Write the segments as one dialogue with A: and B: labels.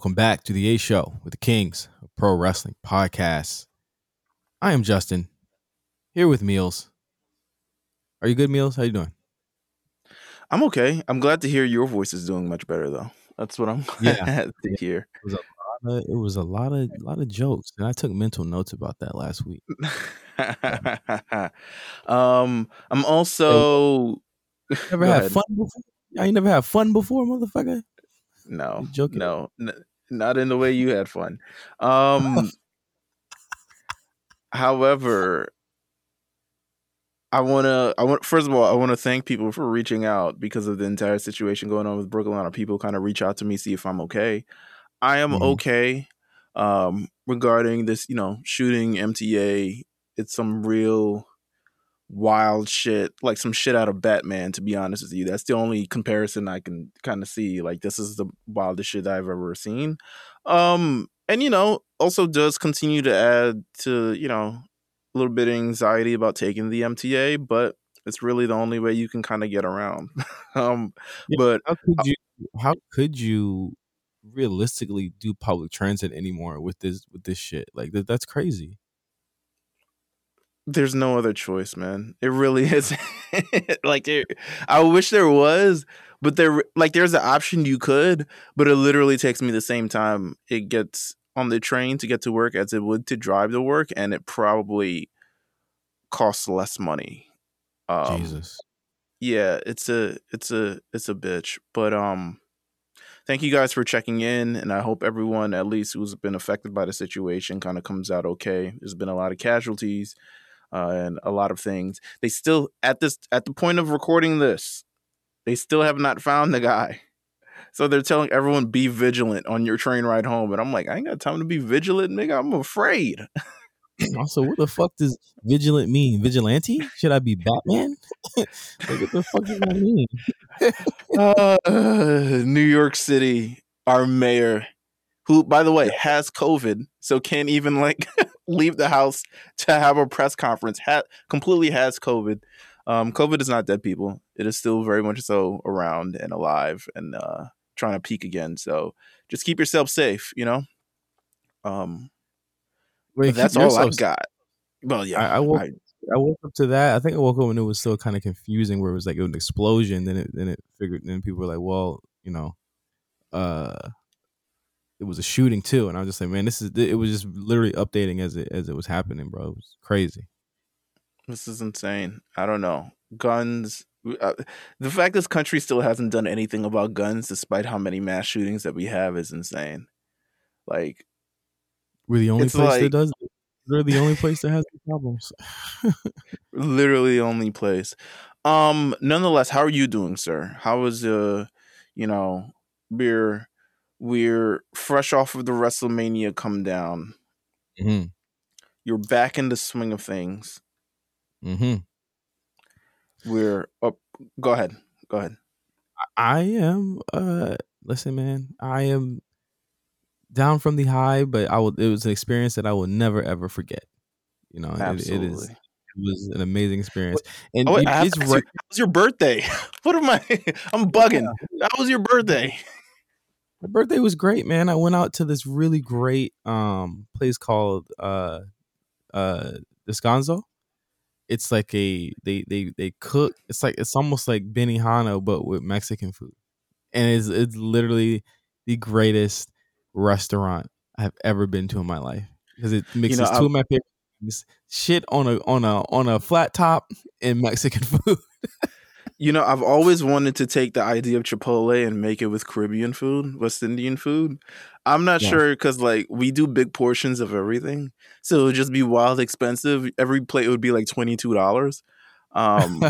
A: welcome back to the A Show with the Kings of Pro Wrestling Podcast. I am Justin, here with Meelz. Are you good, Meelz? How you doing?
B: I'm okay. I'm glad to hear your voice is doing much better, though. That's what I'm
A: Yeah.
B: glad to hear.
A: It was a lot of, it was a lot of lot of jokes, and I took mental notes about that last week.
B: um, I'm also
A: Never had
B: ahead.
A: fun before. I ain't never had fun before, motherfucker.
B: no,
A: joking?
B: no, n- not in the way you had fun. Um, however, I want to. I want first of all, I want to thank people for reaching out because of the entire situation going on with Brooklyn. A lot of people kind of reach out to me, see if I'm okay. I am
A: Mhm.
B: okay. Um, regarding this, you know, shooting MTA, it's some real wild shit, like some shit out of Batman. To be honest with you, that's the only comparison I can kind of see. Like this is the wildest shit I've ever seen. Um, and you know, also does continue to add to you know a little bit of anxiety about taking the MTA, but it's really the only way you can kind of get around. um,
A: Yeah.
B: but
A: How could you? How could you realistically do public transit anymore with this with this shit? Like that, that's crazy.
B: There's no other choice, man. It really is. like there, I wish there was, but there like there's an option you could, but it literally takes me the same time it gets on the train to get to work as it would to drive to work, and it probably costs less money. Um,
A: Jesus.
B: yeah, it's a it's a it's a bitch. But um thank you guys for checking in and I hope everyone at least who's been affected by the situation kind of comes out okay. There's been a lot of casualties uh, and a lot of things. They still at this at the point of recording this, they still have not found the guy. So they're telling everyone be vigilant on your train ride home and I'm like, I ain't got time to be vigilant, nigga. I'm afraid.
A: Also, what the fuck does vigilant mean? Vigilante? Should I be Batman? like, what the fuck does that mean?
B: uh, New York City, our mayor, who, by the way, has COVID, so can't even like leave the house to have a press conference. Ha- completely has COVID. Um, COVID is not dead, people. It is still very much so around and alive and uh, trying to peak again. So just keep yourself safe. You know. Um,
A: Wait,
B: that's all I've got. Well, yeah,
A: I, I woke
B: I-
A: I woke up to that. I think I woke up and it was still kind of confusing where it was like it was an explosion. Then it then it figured then people were like, well, you know, uh it was a shooting too. And I was just like, man, this is it was just literally updating as it as it was happening, bro. It was crazy.
B: This is insane. I don't know. Guns. Uh, the fact this country still hasn't done anything about guns, despite how many mass shootings that we have, is insane. Like,
A: We're the only place that does it. We're the only place that has the problems.
B: literally the only place. Um. Nonetheless, how are you doing, sir? How is uh, you know, we're we're fresh off of the WrestleMania come down.
A: hmm
B: You're back in the swing of things.
A: hmm
B: We're up. Go ahead. Go ahead.
A: I am uh listen man, I am down from the high, but I will it was an experience that I will never ever forget. You know, it, it it was an amazing experience. And
B: Oh, wait,
A: it- it's right,
B: you, how was your birthday? what am I? I'm bugging. How was your birthday?
A: My birthday was great, man. I went out to this really great um place called uh uh Descanso. It's like a they they they cook. It's like it's almost like Benihana but with Mexican food, and it's it's literally the greatest restaurant I've ever been to in my life because it mixes
B: know,
A: two of my favorite things: shit on a on a on a flat top and Mexican food.
B: You know, I've always wanted to take the idea of Chipotle and make it with Caribbean food, West Indian food. I'm not
A: Yeah.
B: sure because like we do big portions of everything, so it would just be wild expensive. Every plate would be like twenty two dollars. Um,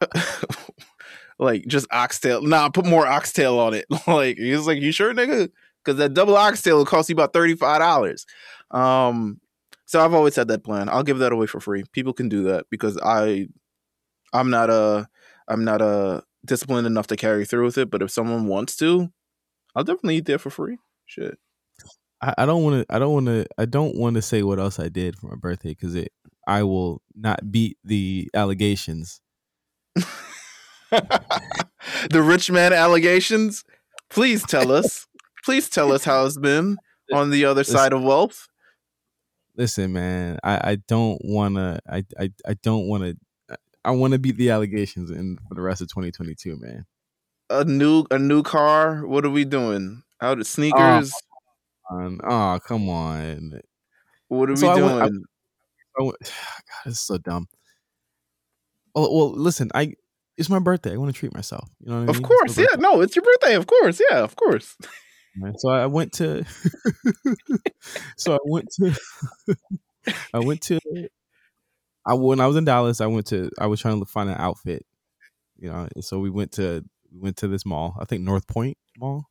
B: like just oxtail. Nah, put more oxtail on it. like he was like, "You sure, nigga?" Because that double oxtail will cost you about thirty five dollars. Um, so I've always had that plan. I'll give that away for free. People can do that because I, I'm not a, I'm not a disciplined enough to carry through with it. But if someone wants to, I'll definitely eat there for free. Shit.
A: I, don't want to. I don't want to. I don't want to say what else I did for my birthday because it. I will not beat the allegations.
B: the rich man allegations. Please tell us. please tell us how it's been on the other side of wealth.
A: Listen, man, I, I don't wanna I, I I don't wanna I wanna beat the allegations in for the rest of 2022, man.
B: A new a new car. What are we doing? Out of sneakers.
A: Um, oh, come on.
B: What are
A: So I
B: we
A: went- I-
B: doing?
A: I went- God, this is so dumb. Well, well, listen, I it's my birthday. I want to treat myself. You know what I mean?
B: of course, yeah. No, it's your birthday. Of course, yeah. Of course.
A: So I went to. so I went to. I went to. I when I was in Dallas, I went to. I was trying to find an outfit. You know, and so we went to we went to this mall. I think North Point Mall,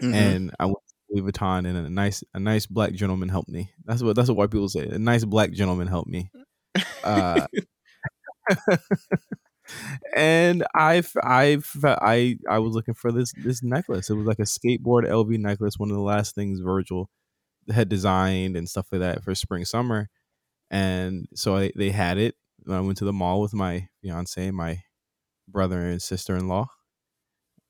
B: Mhm.
A: and I went to Louis Vuitton, and a nice a nice black gentleman helped me. That's what that's what white people say. A nice black gentleman helped me. Uh, and I've I've I I was looking for this this necklace. It was like a skateboard LV necklace, one of the last things Virgil had designed and stuff like that for spring summer. And so I, they had it. I went to the mall with my fiance, my brother and sister in law,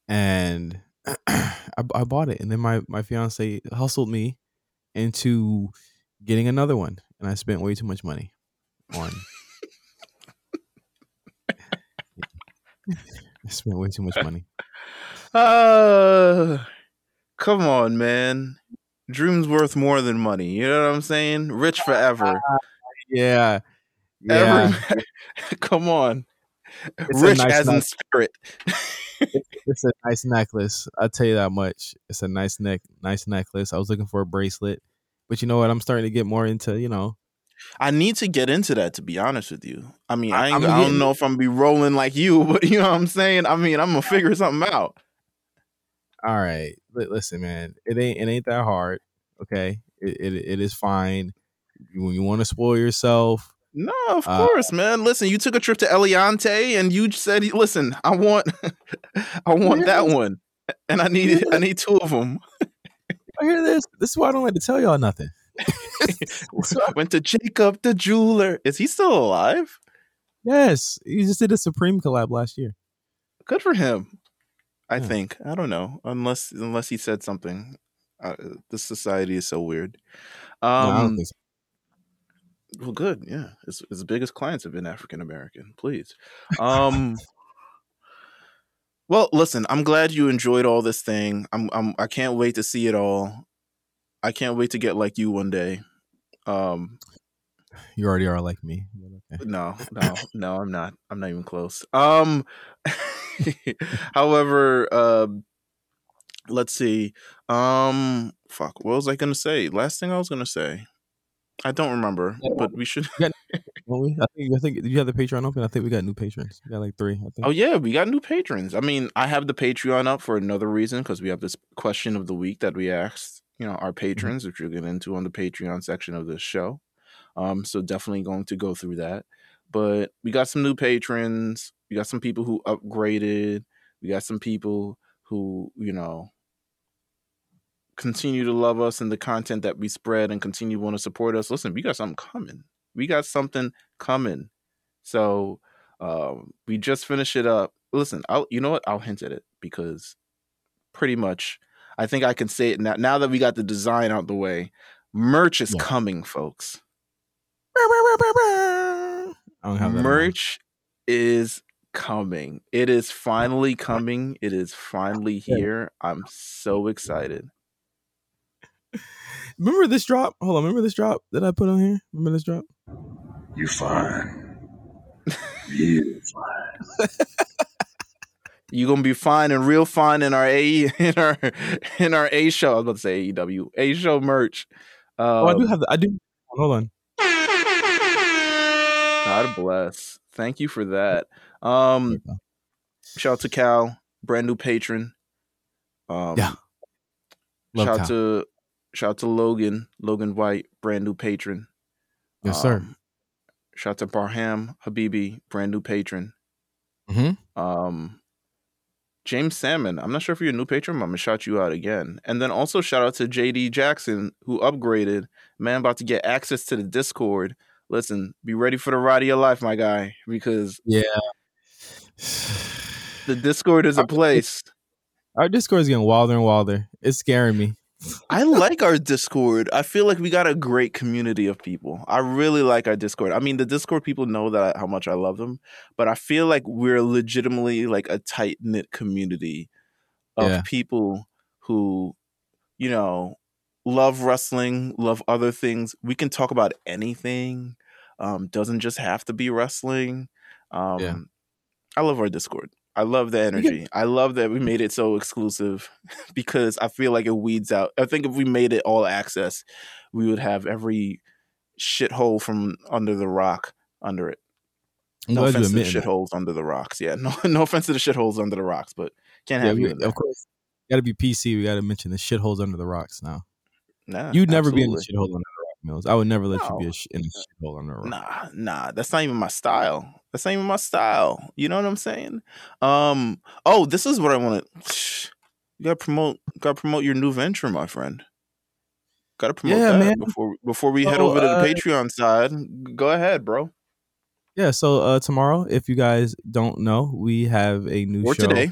A: and I, I bought it. And then my my fiance hustled me into getting another one, and I spent way too much money on. I spent way too much money.
B: Uh, come on, man. Dreams worth more than money. You know what I'm saying? Rich forever.
A: Yeah, yeah.
B: Every, come on.
A: It's
B: Rich
A: nice
B: as in spirit.
A: It's a nice necklace. I'll tell you that much. It's a nice neck, nice necklace. I was looking for a bracelet, but you know what? I'm starting to get more into you know.
B: I need to get into that to be honest with you. I mean,
A: I-
B: I, don't
A: getting-
B: know if I'm gonna be rolling like you, but you know what I'm saying? I mean, I'm gonna figure something out.
A: All right, listen, man. It ain't it ain't that hard. Okay, it it, it is fine. When you want to spoil yourself,
B: No, of
A: Uh,
B: course, man. Listen, you took a trip to Eliantte and you said, "Listen, I want, I want that
A: Yes.
B: one, and I need, I need two of them."
A: I hear this. This is why I don't like to tell y'all nothing.
B: I went to Jacob the jeweler. Is he still alive?
A: Yes, he just did a Supreme collab last year.
B: Good for him. I
A: Yeah.
B: think. I don't know, unless unless he said something. Uh, this society is so weird.
A: No, I don't
B: Um,
A: think so.
B: Well, good. Yeah, his, his biggest clients have been African American. Please. Um. well, listen. I'm glad you enjoyed all this thing. I'm. I'm. I can't wait to see it all. I can't wait to get like you one day. Um.
A: You already are like me. okay.
B: No, no, no, I'm not. I'm not even close. Um however, um let's see. Um fuck, what was I gonna say? Last thing I was gonna say. I don't remember,
A: Yeah.
B: but we should
A: we? I think I think you have the Patreon open. I think we got new patrons. We got like three. I think.
B: Oh yeah, we got new patrons. I mean, I have the Patreon up for another reason because we have this question of the week that we asked, you know, our patrons, which you'll get into on the Patreon section of this show. Um, so definitely going to go through that. But we got some new patrons. We got some people who upgraded. We got some people who, you know, continue to love us and the content that we spread and continue to want to support us. Listen, we got something coming. We got something coming. So um, we just finished it up. Listen, I'll you know what? I'll hint at it because pretty much I think I can say it now. Now that we got the design out the way, merch is
A: Yeah.
B: coming, folks.
A: I don't have that.
B: Merch is coming. It is finally coming. It is finally here. I'm so excited.
A: Remember this drop? Hold on. Remember this drop that I put on here? Remember this drop?
C: You fine. Real fine.
B: You gonna be fine and real fine in our A in our in our A show. I was about to say AEW A show merch. Um,
A: Oh, I do have. The, I do. Hold on.
B: God bless. Thank you for that. Um, shout out to Cal, brand new patron. Um,
A: Yeah. Love
B: shout
A: Cal.
B: to shout out to Logan, Logan White, brand new patron.
A: Yes, sir.
B: Um, shout out to Barham Habibi, brand new patron.
A: Mm-hmm.
B: Um, James Salmon, I'm not sure if you're a new patron, but I'm gonna shout you out again. And then also shout out to JD Jackson, who upgraded. Man, about to get access to the Discord. Listen, be ready for the ride of your life, my guy, because
A: Yeah.
B: the Discord is a place.
A: Our Discord is getting wilder and wilder. It's scaring me.
B: I like our Discord. I feel like we got a great community of people. I really like our Discord. I mean, the Discord people know that how much I love them, but I feel like we're legitimately like a tight knit community of
A: Yeah.
B: people who, you know, love wrestling, love other things. We can talk about anything. Um, doesn't just have to be wrestling. Um,
A: Yeah.
B: I love our Discord. I love the energy. I love that we made it so exclusive because I feel like it weeds out. I think if we made it all access, we would have every shithole from under the rock under it. No offense to the shitholes under the rocks. Yeah, no, no offense to the shitholes under the rocks, but can't
A: Yeah,
B: have you in there.
A: of course, got to be PC. We got to mention the shitholes under the rocks now.
B: Nah,
A: You'd never be in the shithole under the Mills. I would never let you be
B: No.
A: a sh- in a shithole under a rock.
B: Nah, nah, that's not even my style. That's not even my style. You know what I'm saying? Um. Oh, this is what I want to. You gotta promote. Gotta promote your new venture, my friend. Gotta promote
A: Yeah,
B: that
A: man.
B: before before we head
A: So,
B: over to the
A: uh,
B: Patreon side. Go ahead, bro.
A: Yeah. So uh, tomorrow, if you guys don't know, we have a new
B: Or
A: show.
B: today.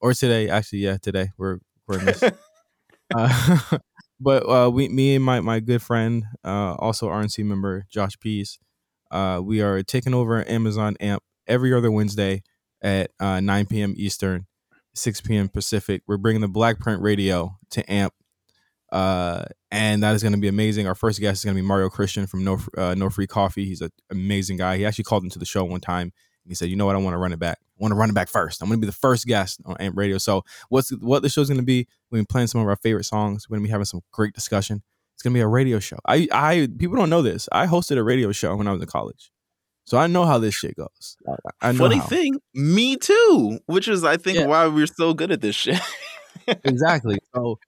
A: or today. Actually, yeah, today we're recording this. uh, but uh, we, me and my my good friend, uh, also RNC member Josh Pease, uh, we are taking over Amazon AMP every other Wednesday at uh, 9 p.m. Eastern, 6 p.m. Pacific. We're bringing the Black Print Radio to AMP. Uh, and that is going to be amazing. Our first guest is going to be Mario Christian from No uh, No Free Coffee. He's an amazing guy. He actually called into the show one time. And he said, "You know what? I want to run it back. I want to run it back first. I'm going to be the first guest on AMP Radio." So what's what the show's going to be? We're going to be playing some of our favorite songs. We're going to be having some great discussion. It's going to be a radio show. I I people don't know this. I hosted a radio show when I was in college, so I know how this shit goes. I know
B: Funny
A: how.
B: thing, me too. Which is, I think,
A: Yeah.
B: why we're so good at this shit.
A: exactly. So,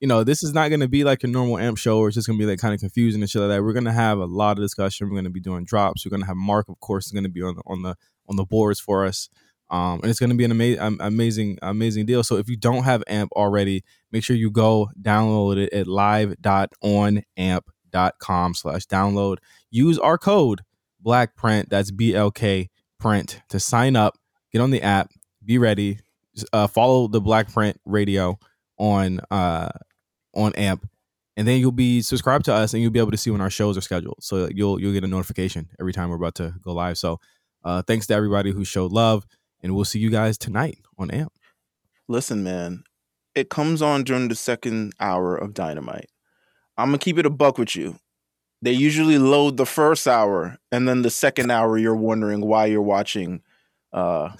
A: you know, this is not going to be like a normal amp show where it's just going to be like kind of confusing and shit like that. We're going to have a lot of discussion. We're going to be doing drops. We're going to have Mark, of course, is going to be on the on the on the boards for us. Um, and it's going to be an ama- amazing, amazing deal. So if you don't have AMP already, make sure you go download it at live.onamp.com slash download. Use our code BLACKPRINT, that's B-L-K print, to sign up, get on the app, be ready, uh, follow the Black Print Radio on uh on AMP, and then you'll be subscribed to us, and you'll be able to see when our shows are scheduled. So you'll you'll get a notification every time we're about to go live. So uh, thanks to everybody who showed love, and we'll see you guys tonight on AMP.
B: Listen, man, it comes on during the second hour of Dynamite. I'm gonna keep it a buck with you. They usually load the first hour, and then the second hour, you're wondering why you're watching, uh,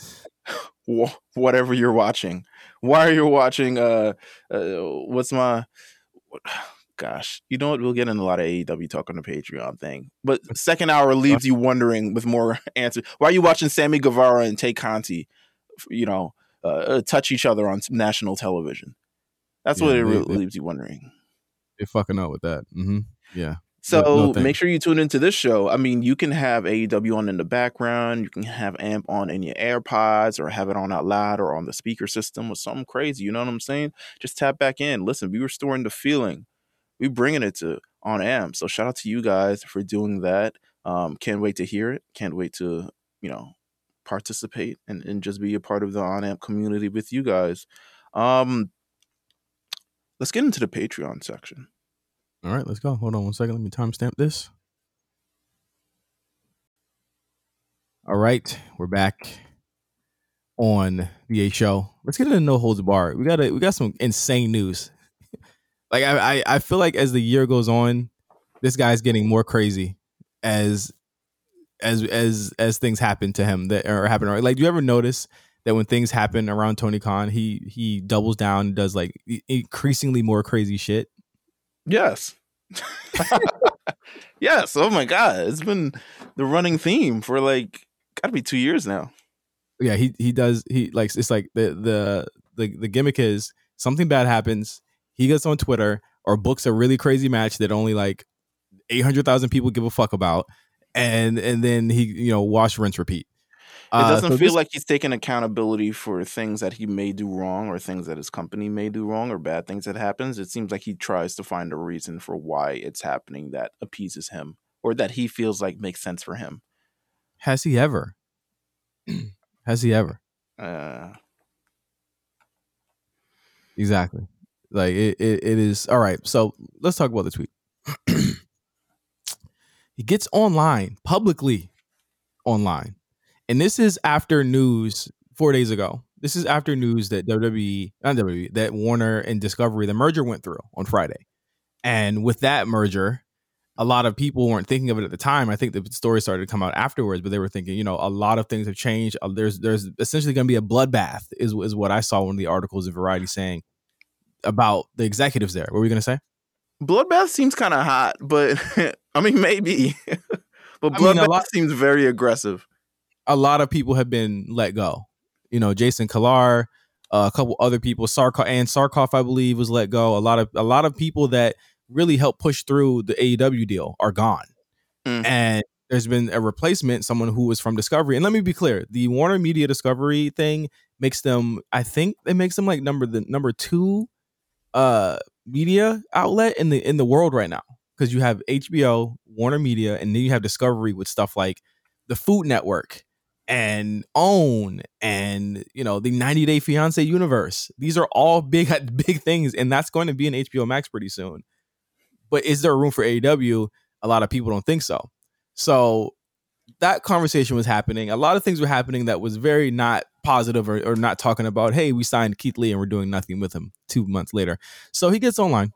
B: whatever you're watching. Why are you watching? Uh, uh, what's my? Gosh, you know what? We'll get in a lot of AEW talk on the Patreon thing, but second hour leaves you wondering with more answers. Why are you watching Sammy Guevara and Tay Conti? You know, uh, uh, touch each other on national television. That's what it
A: they-
B: really
A: they-
B: leaves you wondering.
A: They're fucking up with that. Mm-hmm. Yeah.
B: So
A: No- no
B: make sure you tune into this show. I mean, you can have AEW on in the background. You can have AMP on in your AirPods or have it on out loud or on the speaker system or something crazy. You know what I'm saying? Just tap back in. Listen, we restoring the feeling. We bringing it to on AMP. So shout out to you guys for doing that. Um, can't wait to hear it. Can't wait to you know participate and, and just be a part of the on AMP community with you guys. Um, let's get into the Patreon section.
A: All right, let's go. Hold on one second. Let me timestamp this. All right, we're back on the show. Let's get into no holds bar. We got a, we got some insane news. Like I, I I feel like as the year goes on, this guy's getting more crazy as as as as things happen to him that or happen. Like, do you ever notice that when things happen around Tony Khan, he he doubles down and does like increasingly more crazy shit?
B: Yes. yes. Oh my god. It's been the running theme for like gotta be two years now.
A: yeah he he does he like it's like the the the, the gimmick is something bad happens he gets on twitter or books a really crazy match that only like 800000 people give a fuck about and and then he you know wash rinse repeat
B: It
A: Uh,
B: doesn't
A: so
B: feel
A: this-
B: like he's taking accountability for things that he may do wrong or things that his company may do wrong or bad things that happens. It seems like he tries to find a reason for why it's happening that appeases him or that he feels like makes sense for him.
A: has he ever has he ever
B: Uh
A: Exactly. Like it, it, it is all right. So let's talk about the tweet. he gets online publicly online. And this is after news four days ago. This is after news that WWE, not WWE, that Warner and Discovery, the merger went through on Friday. And with that merger, a lot of people weren't thinking of it at the time. I think the story started to come out afterwards, but they were thinking, you know, a lot of things have changed. Uh, There's there's essentially going to be a bloodbath, is is what I saw in the articles in Variety saying about the executives there. What were you going to say?
B: Bloodbath seems kind of hot, but I mean maybe. but
A: I mean,
B: Bloodbath
A: lot-
B: seems very aggressive.
A: a lot of people have been let go. You know, Jason Kilar, uh, a couple other people, Sarkov and Sarkov, I believe, was let go. A lot of a lot of people that really helped push through the AEW deal are gone,
B: Mm.
A: and there's been a replacement, someone who was from Discovery. And let me be clear: the Warner Media Discovery thing makes them, I think, it makes them like number the number two uh media outlet in the in the world right now because you have HBO, Warner Media, and then you have Discovery with stuff like the Food Network and Own and you know the 90 Day Fiance universe. These are all big big things, and that's going to be in HBO Max pretty soon. But is there room for AEW? A lot of people don't think so. So that conversation was happening. A lot of things were happening that was very not positive or, or not talking about, hey, we signed Keith Lee and we're doing nothing with him two months later. So he gets online.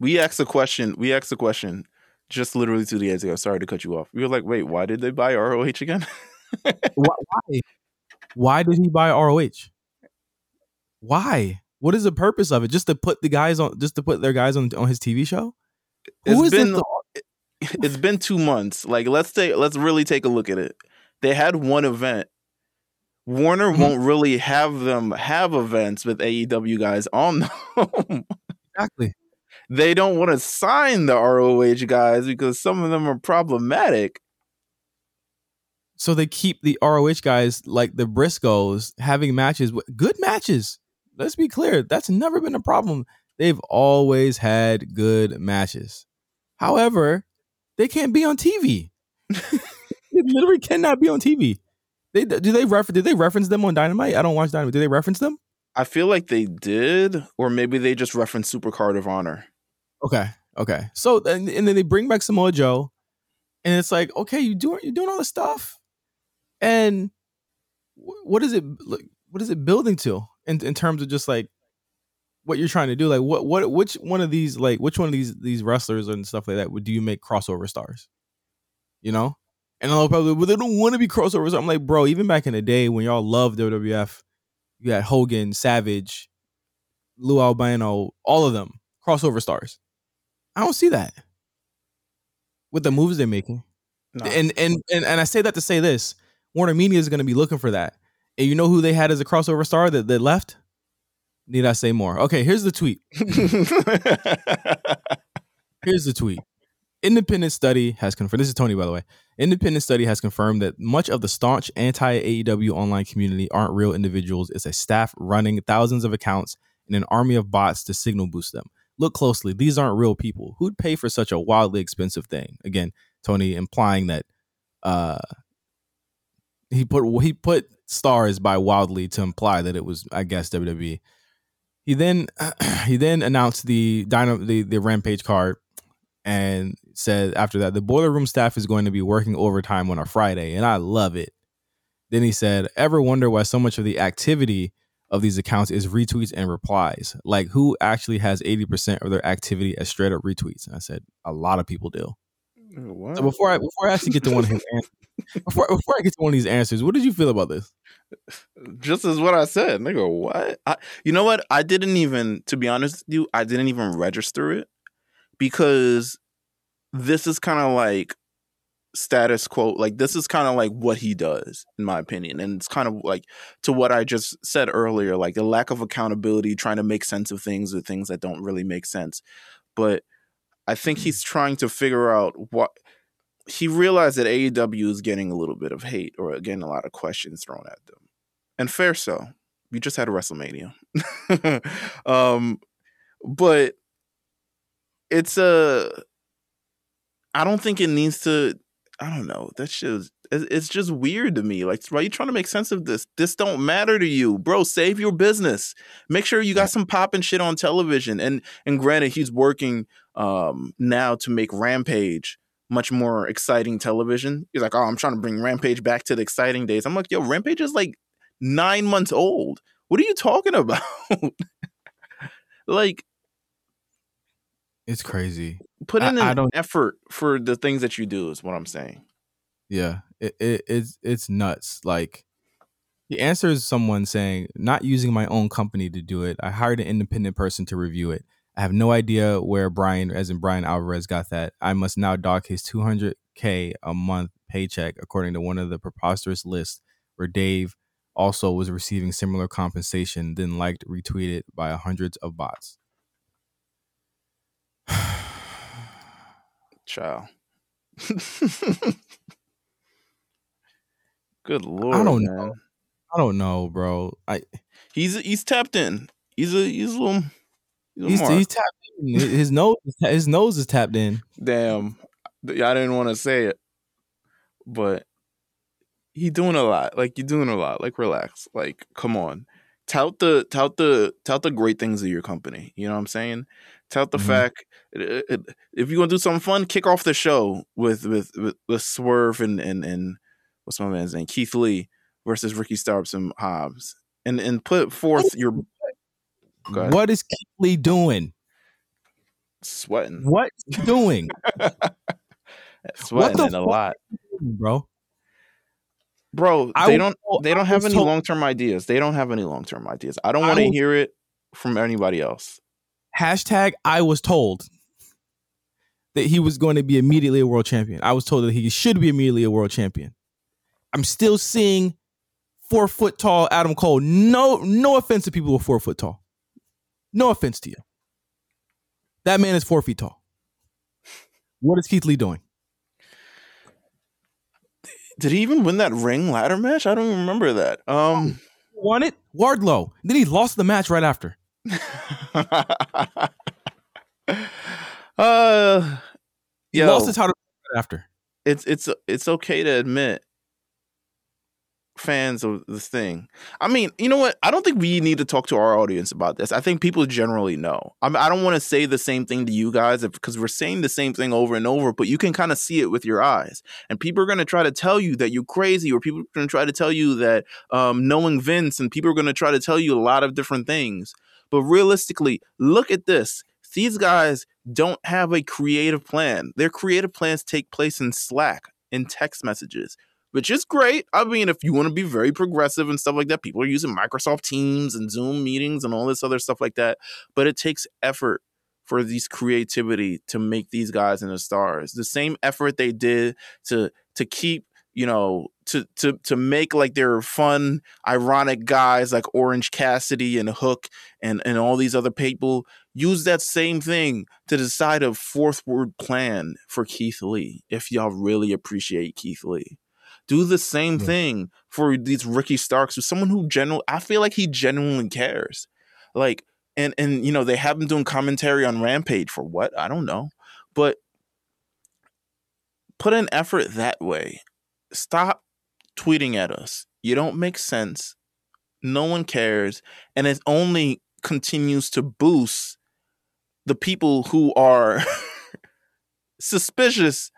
B: We asked a question. We asked a question just literally two days ago. Sorry to cut you off. We were like, wait, why did they buy ROH again?
A: Why, why? Why did he buy ROH? Why? What is the purpose of it? Just to put the guys on, just to put their guys on on his TV show? Who
B: It's
A: is
B: been-
A: this?
B: it's been two months. Like let's take let's really take a look at it. They had one event. Warner
A: Mhm.
B: won't really have them have events with AEW guys on them.
A: Exactly.
B: they don't want to sign the ROH guys because some of them are problematic.
A: So they keep the ROH guys like the Briscoes having matches, with good matches. Let's be clear, that's never been a problem. They've always had good matches. However, they can't be on TV. they literally cannot be on TV. They do they refer did they reference them on Dynamite? I don't watch Dynamite. Do they reference them?
B: I feel like they did, or maybe they just referenced Supercard of Honor.
A: Okay. Okay. So and, and then they bring back Samoa Joe, and it's like, okay, you doing you doing all this stuff, and what is it? like, What is it building to in in terms of just like what you're trying to do? Like what what which one of these like which one of these these wrestlers and stuff like that would do you make crossover stars? You know. And I'll probably, well, they don't want to be crossovers. I'm like, bro, even back in the day when y'all loved WWF, you had Hogan, Savage, Lou Albano, all of them crossover stars. I don't see that with the moves they're making.
B: No.
A: And and and and I say that to say this: Warner Media is going to be looking for that. And you know who they had as a crossover star that, that left? Need I say more? Okay, here's the tweet. Here's the tweet. Independent study has confirmed. This is Tony, by the way. Independent study has confirmed that much of the staunch anti AEW online community aren't real individuals. It's a staff running thousands of accounts and an army of bots to signal boost them. Look closely. These aren't real people. Who'd pay for such a wildly expensive thing? Again, Tony implying that uh, he put he put stars by wildly to imply that it was, I guess, WWE. He then he then announced the Dino the, the Rampage card and said after that the boiler room staff is going to be working overtime on a Friday, and I love it. Then he said, "Ever wonder why so much of the activity of these accounts is retweets and replies? Like who actually has eighty percent of their activity as straight up retweets?" And I said, "A lot of people do."
B: What?
A: So before I before I actually get to one of his answers, before before I get to one of these answers, what did you feel about this?
B: Just as what I said, nigga. What? I, you know what? I didn't even, to be honest with you, I didn't even register it because this is kind of like status quo. Like this is kind of like what he does, in my opinion, and it's kind of like to what I just said earlier, like a lack of accountability, trying to make sense of things with things that don't really make sense. But I think he's trying to figure out what he realized that AEW is getting a little bit of hate or getting a lot of questions thrown at them. And fair so. We just had a WrestleMania. um but it's a I don't think it needs to I don't know. That shit it's just weird to me. Like, why are you trying to make sense of this? This don't matter to you, bro. Save your business. Make sure you got some popping shit on television. And and granted, he's working um now to make Rampage much more exciting television. He's like, oh, I'm trying to bring Rampage back to the exciting days. I'm like, yo, Rampage is like nine months old. What are you talking about? like,
A: It's crazy.
B: put in
A: I
B: an
A: don't-
B: effort for the things that you do. Is what I'm saying.
A: Yeah, it, it it's it's nuts. Like the answer is someone saying, "Not using my own company to do it. I hired an independent person to review it. I have no idea where Bryan, as in Bryan Alvarez, got that. I must now dock his 200k a month paycheck, according to one of the preposterous lists where Dave also was receiving similar compensation, then liked retweeted by hundreds of bots."
B: Child. Good lord.
A: I don't
B: man.
A: know. I don't know, bro. I
B: He's he's tapped in. He's a he's a little he's,
A: he's, he's tapped in. His nose his nose is tapped in.
B: damn. I didn't want to say it. But he doing a lot. Like you doing a lot. Like relax. Like come on. Tout the tout the tout the great things of your company. You know what I'm saying? Tout the
A: Mhm.
B: fact it- it- if you're gonna do something fun, kick off the show with with with, with Swerve and and and what's my man's name? Keith Lee versus Ricky Starks and Hobbs. And and put forth your
A: What is Keith Lee doing?
B: sweating.
A: What is he doing,
B: Sweating
A: the
B: a
A: fuck?
B: lot.
A: bro?
B: Bro,
A: I
B: they
A: was
B: don't
A: told-
B: they don't
A: I
B: have any
A: told-
B: long term ideas. They don't have any long term ideas. I don't want to hear it from anybody else.
A: Hashtag I was told that he was going to be immediately a world champion. I was told that he should be immediately a world champion. I'm still seeing four foot tall Adam Cole. No, no offense to people who are four foot tall. No offense to you. That man is four feet tall. What is Keith Lee doing?
B: Did he even win that ring ladder match? I don't even remember that. Um
A: Won it? Wardlow. Then he lost the match right after.
B: uh
A: He
B: yo,
A: lost his title right after.
B: it's it's it's okay to admit fans of this thing. I mean, you know what? I don't think we need to talk to our audience about this. I think people generally know. I mean, I don't want to say the same thing to you guys because we're saying the same thing over and over, but you can kind of see it with your eyes. And people are going to try to tell you that you're crazy, or people are going to try to tell you that um, knowing Vince, and people are going to try to tell you a lot of different things. But realistically, look at this. These guys don't have a creative plan. Their creative plans take place in Slack, in text messages, which is great. I mean, if you want to be very progressive and stuff like that, people are using Microsoft Teams and Zoom meetings and all this other stuff like that. But it takes effort for these creativity to make these guys into stars. The same effort they did to to keep, you know, to to to make like their fun, ironic guys like Orange Cassidy and Hook and and all these other people use that same thing to decide a fourth word plan for Keith Lee if y'all really appreciate Keith Lee. Do the same
A: Yeah.
B: thing for these Ricky Starks, who's someone who general I feel like he genuinely cares. Like and and you know, they have him doing commentary on Rampage for what? I don't know. But put an effort that way. Stop tweeting at us. You don't make sense. No one cares. And it only continues to boost the people who are suspicious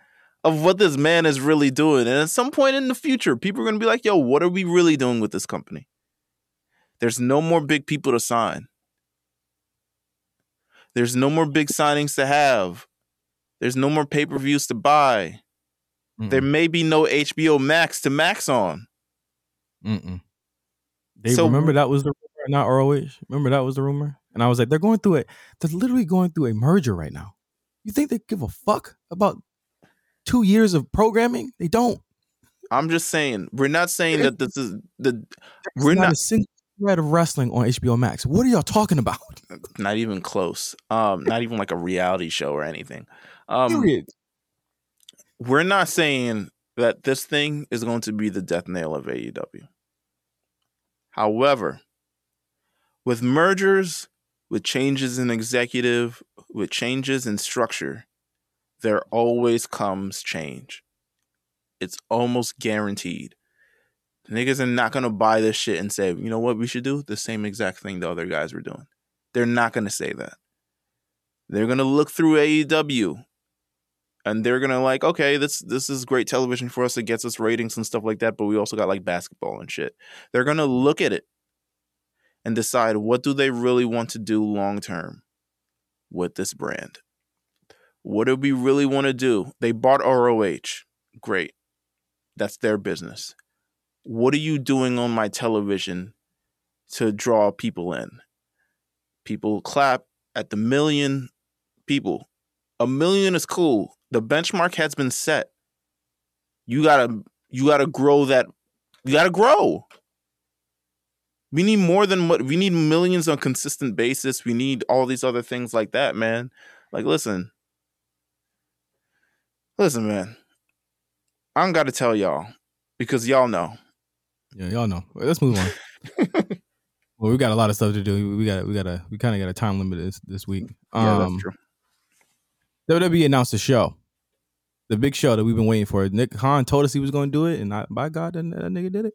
B: of what this man is really doing. And at some point in the future, people are going to be like, yo, what are we really doing with this company? There's no more big people to sign. There's no more big signings to have. There's no more pay per views to buy. There
A: Mm-mm.
B: may be no HBO Max to max on.
A: Mm-mm. They
B: So-
A: remember that was the rumor, not ROH. Remember that was the rumor, and I was like, they're going through it. They're literally going through a merger right now. You think they give a fuck about two years of programming? They don't.
B: I'm just saying, we're not saying that this is the
A: There's
B: we're
A: not,
B: not
A: a single thread of wrestling on HBO Max. What are y'all talking about?
B: not even close. Um, not even like a reality show or anything. Um,
A: Period.
B: we're not saying that this thing is going to be the death nail of AEW. However, with mergers, with changes in executive, with changes in structure, there always comes change. it's almost guaranteed. Niggas are not gonna buy this shit and say, you know what we should do? The same exact thing the other guys were doing. They're not gonna say that. They're gonna look through AEW and they're gonna like, okay, this this is great television for us. It gets us ratings and stuff like that, but we also got like basketball and shit. They're gonna look at it and decide what do they really want to do long term with this brand. What do we really want to do? They bought ROH. Great. That's their business. What are you doing on my television to draw people in? People clap at the million people. A million is cool. The benchmark has been set. You gotta you gotta grow that you gotta grow. We need more than what we need millions on consistent basis. We need all these other things like that, man. Like listen. Listen, man. I don't gotta tell y'all because y'all know.
A: Yeah, y'all know. Let's move on. well, we got a lot of stuff to do. We got we got a we kind of got a time limit this this week.
B: Yeah,
A: Um,
B: that's true.
A: WWE announced a show, the big show that we've been waiting for. Nick Khan told us he was going to do it, and I, by God, that, that nigga did it.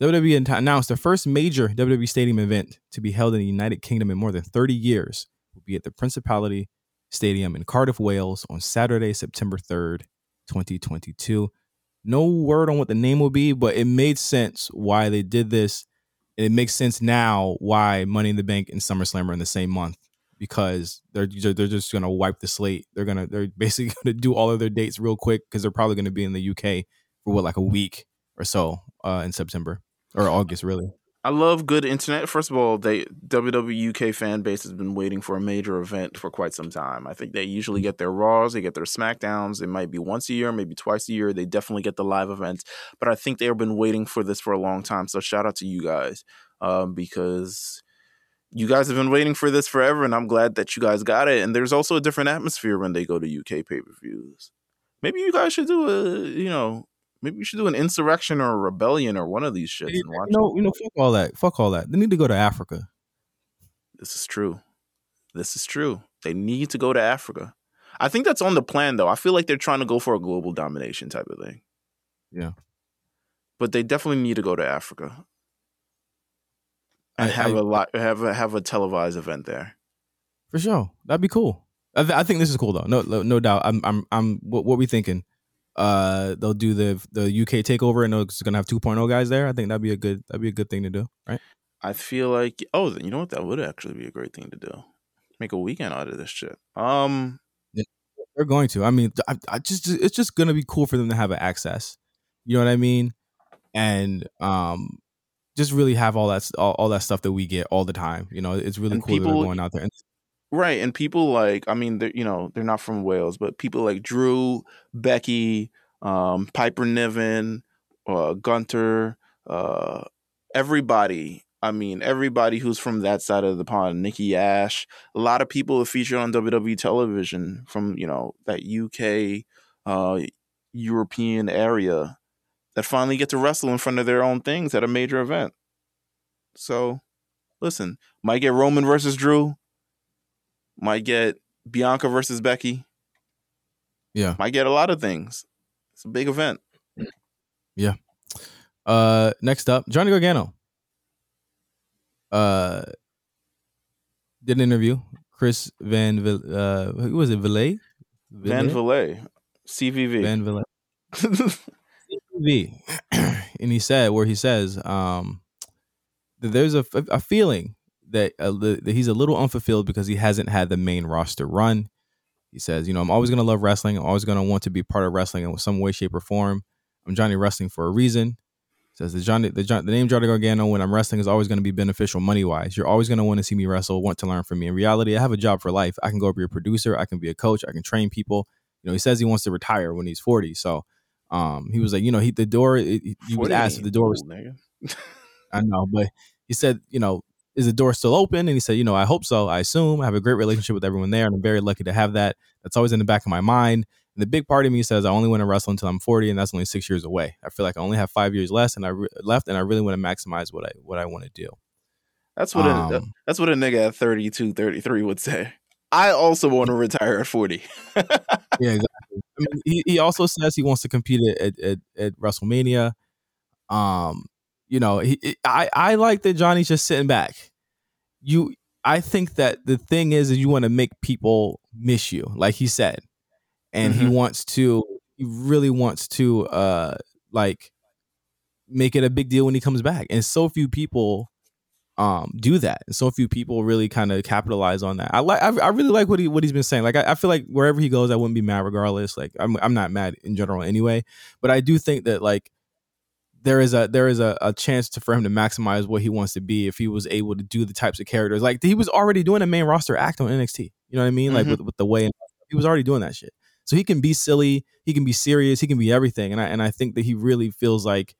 A: WWE announced the first major WWE Stadium event to be held in the United Kingdom in more than 30 years will be at the Principality Stadium in Cardiff, Wales on Saturday, September 3rd, 2022. No word on what the name will be, but it made sense why they did this. It makes sense now why Money in the Bank and SummerSlam are in the same month because they're they're just gonna wipe the slate. They're gonna they're basically gonna do all of their dates real quick because they're probably gonna be in the UK for what like a week or so uh, in September or August really.
B: I love good internet. First of all, they WWE UK fan base has been waiting for a major event for quite some time. I think they usually get their Raws, they get their SmackDowns. It might be once a year, maybe twice a year. They definitely get the live events, but I think they've been waiting for this for a long time. So shout out to you guys um, because you guys have been waiting for this forever, and I'm glad that you guys got it. And there's also a different atmosphere when they go to UK pay per views. Maybe you guys should do a you know maybe we should do an insurrection or a rebellion or one of these shits
A: You
B: and watch.
A: know, you know, fuck all that. Fuck all that. They need to go to Africa.
B: This is true. This is true. They need to go to Africa. I think that's on the plan, though. I feel like they're trying to go for a global domination type of thing.
A: Yeah.
B: But they definitely need to go to Africa and
A: I-
B: have
A: I-
B: a lot have a, have a televised event there.
A: For sure, that'd be cool. I, th- I think this is cool though. No, no, no doubt. I'm, I'm, I'm. What, what we thinking? Uh, they'll do the the UK takeover, and it's gonna have 2.0 guys there. I think that'd be a good, that'd be a good thing to do, right?
B: I feel like oh, then you know what? That would actually be a great thing to do. Make a weekend out of this shit. Um,
A: They're going to. I mean, I, I just, it's just gonna be cool for them to have access. You know what I mean? And um, just really have all that, all, all that stuff that we get all the time. You know, it's really cool that
B: people-
A: they're going out there. And
B: Right, and people like I mean, they're, you know, they're not from Wales, but people like Drew, Becky, um, Piper Niven, uh, Gunther, uh, everybody. I mean, everybody who's from that side of the pond, Nikki Ash, a lot of people have featured on WWE television from you know that UK, uh, European area that finally get to wrestle in front of their own things at a major event. So, listen, might get Roman versus Drew might get Bianca versus Becky.
A: Yeah.
B: Might get a lot of things. It's a big event. Yeah.
A: Uh, next up, Johnny Gargano. Uh, did an interview. Chris Van, Vil- uh, who was it? Villet.
B: Van Valet, CVV.
A: Van Villet. V. and he said where he says um that there's a, a feeling that, uh, that he's a little unfulfilled because he hasn't had the main roster run. He says, you know, I'm always gonna love wrestling. I'm always gonna want to be part of wrestling in some way, shape, or form. I'm Johnny Wrestling for a reason. He Says the Johnny, the, John, the name Johnny Gargano when I'm wrestling is always going to be beneficial money wise. You're always going to want to see me wrestle, want to learn from me. In reality, I have a job for life. I can go be a producer. I can be a coach. I can train people. You know, he says he wants to retire when he's 40. So, um, he was like, you know, he the door. He, he was
B: 40
A: asked if the door was
B: nigga.
A: I know, but he said, you know, is the door still open? And he said, you know, I hope so. I assume I have a great relationship with everyone there, and I'm very lucky to have that. That's always in the back of my mind. And the big part of me says I only want to wrestle until I'm 40, and that's only six years away. I feel like I only have five years less, and I re- left, and I really want to maximize what I what I want to do.
B: That's what a,
A: Um,
B: that's what a nigga at 32, 33 would say. I also want to retire at 40.
A: Yeah, exactly. I mean, he, he also says he wants to compete at, at, at WrestleMania. Um, you know, he, I I like that Johnny's just sitting back. You, I think that the thing is, is you want to make people miss you, like he said, and mm-hmm. he wants to, he really wants to, uh, like make it a big deal when he comes back, and so few people um do that. And so few people really kind of capitalize on that. I like I, I, really like what he what he's been saying. Like I, I, feel like wherever he goes i wouldn't be mad regardless. Like I'm, I'm not mad in general anyway. But i do think that like there is a there is a, a chance to for him to maximize what he wants to be if he was able to do the types of characters like he was already doing a main roster act on nxt you know what i mean mm-hmm. like with, with the way he was already doing that shit so he can be silly he can be serious he can be everything and i and i think that he really feels like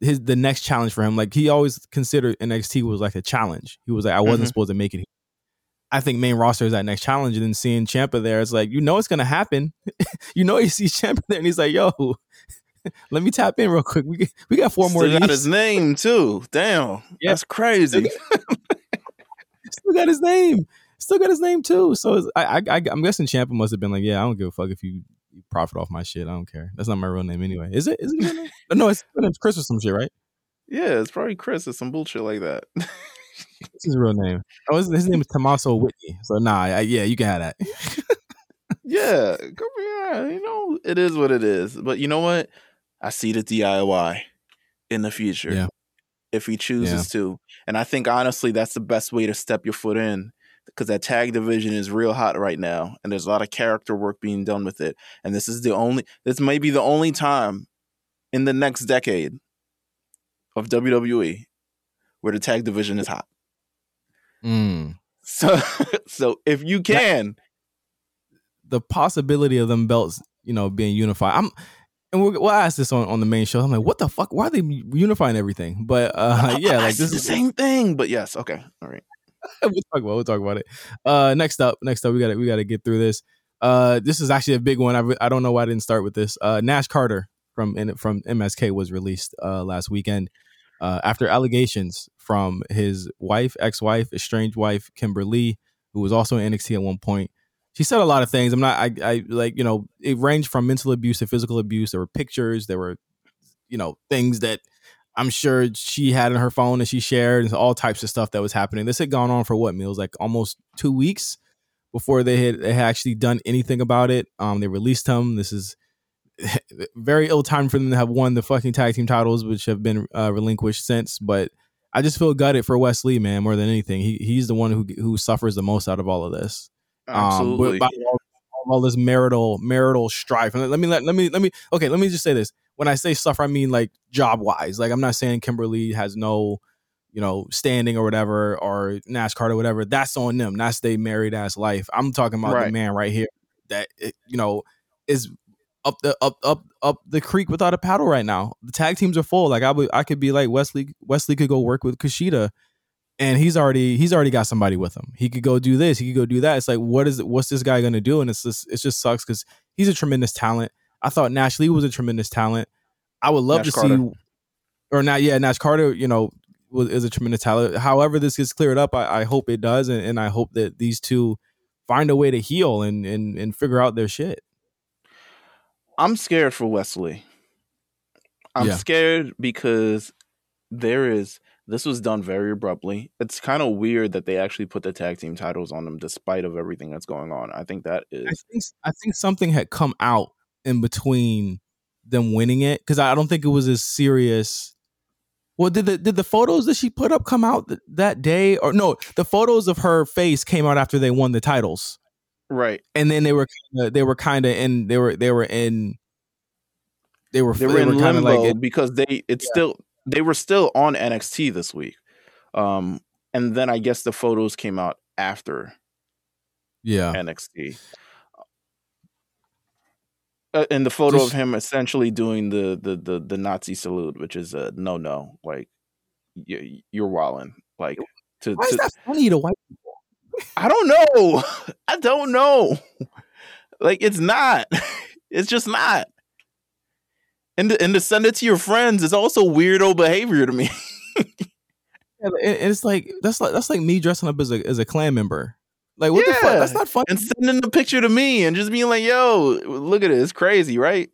A: his the next challenge for him. Like he always considered NXT was like a challenge. He was like, I wasn't mm-hmm. supposed to make it. I think main roster is that next challenge, and then seeing Ciampa there, it's like you know it's gonna happen. you know he sees Ciampa there, and he's like, "Yo, let me tap in real quick. We we got four
B: Still
A: more."
B: Got his name too. Damn, yeah. that's crazy.
A: Still got his name. Still got his name too. So I, I, I am guessing Ciampa must have been like, "Yeah, I don't give a fuck if you you profit off my shit. I don't care. That's not my real name anyway. Is it? Is it? No, it's, it's Chris or some shit, right?
B: Yeah, it's probably Chris or some bullshit like that.
A: What's his real name? Oh, his, his name is Tommaso Whitney. So nah, I, yeah, you can have that.
B: yeah, yeah, you know, it is what it is. But you know what? I see the DIY in the future. Yeah. If he chooses yeah. to. And I think honestly that's the best way to step your foot in because that tag division is real hot right now and there's a lot of character work being done with it and this is the only this may be the only time in the next decade of WWE where the tag division is hot.
A: Mm.
B: So so if you can
A: the possibility of them belts, you know, being unified. I'm and we'll, we'll ask this on, on the main show. I'm like, what the fuck? Why are they unifying everything? But uh, yeah, like this
B: is the same thing. But yes, okay, all right.
A: we'll talk about we'll talk about it. Uh, next up, next up, we got to we got to get through this. Uh, this is actually a big one. I, I don't know why I didn't start with this. Uh, Nash Carter from from MSK was released uh, last weekend uh, after allegations from his wife, ex-wife, estranged wife, Kimberly, who was also in NXT at one point. She said a lot of things. I'm not. I, I like you know it ranged from mental abuse to physical abuse. There were pictures. There were you know things that I'm sure she had in her phone and she shared and all types of stuff that was happening. This had gone on for what Meelz like almost two weeks before they had, they had actually done anything about it. Um, they released him. This is very ill time for them to have won the fucking tag team titles, which have been uh, relinquished since. But I just feel gutted for Wesley, man, more than anything. He he's the one who who suffers the most out of all of this.
B: Absolutely. Um,
A: all, all, this marital marital strife. And let me let, let me let me okay. Let me just say this when I say suffer, I mean like job wise. Like I'm not saying Kimberly has no, you know, standing or whatever, or Nash Carter or whatever. That's on them. That's their married ass life. I'm talking about right. the man right here that you know is up the up up up the creek without a paddle right now. The tag teams are full. Like I would I could be like Wesley. Wesley could go work with Kushida and he's already he's already got somebody with him. He could go do this, he could go do that. It's like what is what's this guy gonna do? And it's just it just sucks because he's a tremendous talent. I thought Nash Lee was a tremendous talent. I would love Nash to Carter. see, or not. Yeah, Nash Carter. You know, was, is a tremendous talent. However, this gets cleared up. I, I hope it does, and, and I hope that these two find a way to heal and and and figure out their shit.
B: I'm scared for Wesley. I'm yeah. scared because there is this was done very abruptly. It's kind of weird that they actually put the tag team titles on them despite of everything that's going on. I think that is
A: I think I think something had come out in between them winning it because I don't think it was as serious. Well, did the did the photos that she put up come out th- that day or no? The photos of her face came out after they won the titles,
B: right?
A: And then they were kinda, they were kind of in they were they were in
B: they were they were, were in limbo like it, because they it's yeah. still they were still on NXT this week, um, and then I guess the photos came out after,
A: yeah,
B: NXT uh, and the photo Just, of him essentially doing the, the the the Nazi salute, which is a no no. Like you, you're walling. Like
A: to, why to, is that funny to white people?
B: I don't know. I don't know. Like it's not. It's just not. And to, and to send it to your friends is also weirdo behavior to me.
A: yeah, it's like that's like that's like me dressing up as a as a Klan member Like what the fuck? That's not funny.
B: and sending the picture to me and just being like, "Yo, look at it, it's crazy, right?"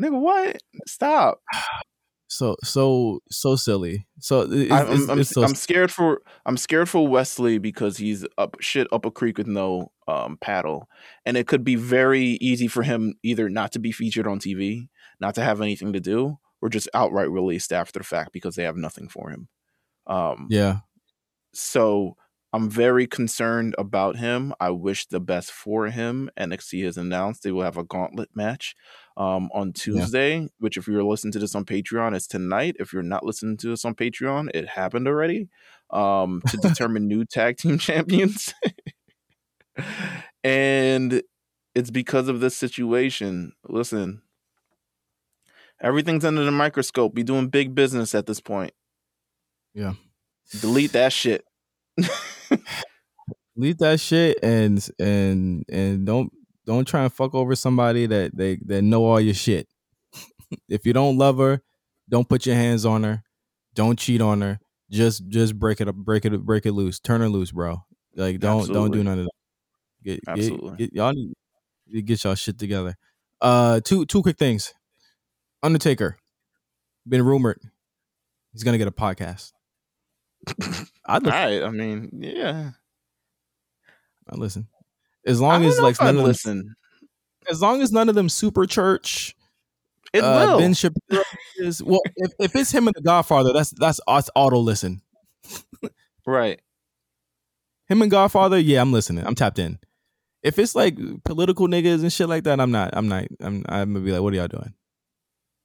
B: Nigga, what? Stop!
A: so so so silly. So it's,
B: I'm,
A: it's,
B: I'm,
A: it's so
B: I'm scared for I'm scared for Wesley because he's up shit up a creek with no um, paddle, and it could be very easy for him either not to be featured on TV, not to have anything to do, or just outright released after the fact because they have nothing for him. Um,
A: yeah.
B: so I'm very concerned about him. I wish the best for him. NXT has announced they will have a gauntlet match um, on Tuesday, which, if you're listening to this on Patreon, is tonight. If you're not listening to this on Patreon, it happened already um, to determine new tag team champions. and it's because of this situation. Listen, everything's under the microscope. Be doing big business at this point.
A: Yeah.
B: Delete that shit.
A: Delete that shit and and and don't don't try and fuck over somebody that they that know all your shit. if you don't love her, don't put your hands on her. Don't cheat on her. Just just break it up, break it break it loose. Turn her loose, bro. Like don't don't do none of that. Get, get-
B: Absolutely.
A: Get, y'all need to get y'all shit together. Uh two two quick things. Undertaker. Been rumored. He's gonna get a podcast. Listen.
B: right. I mean, yeah.
A: I'd listen. As long as like
B: if I'd
A: none of them
B: listen.
A: as long as none of them super church
B: It
A: uh,
B: will.
A: Ben Shapiro is well if, if it's him and the Godfather that's that's us auto listen
B: right.
A: him and Godfather yeah I'm listening I'm tapped in if it's like political niggas and shit like that I'm not I'm not I'm I'm gonna be like what are y'all doing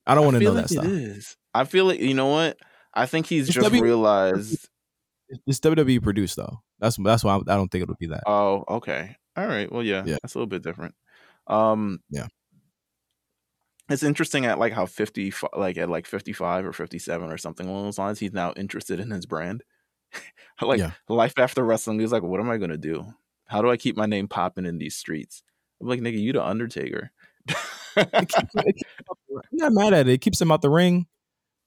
A: I don't want to know
B: like
A: that stuff
B: is. I feel like you know what? I think he's
A: It's
B: just
A: W-
B: realized.
A: it's WWE produced though that's that's why I, I don't think it'll be that
B: Oh, okay. All right. Well, yeah,
A: Yeah.
B: that's a little bit different. Um,
A: Yeah.
B: It's interesting at like how fifty, like at like fifty-five or fifty-seven or something along those lines. He's now interested in his brand. like
A: Yeah.
B: life after wrestling. He's like, what am I gonna do? How do I keep my name popping in these streets? I'm like, nigga, you the Undertaker.
A: It keeps- it keeps him out the ring. I'm not mad at it. It keeps him out the ring.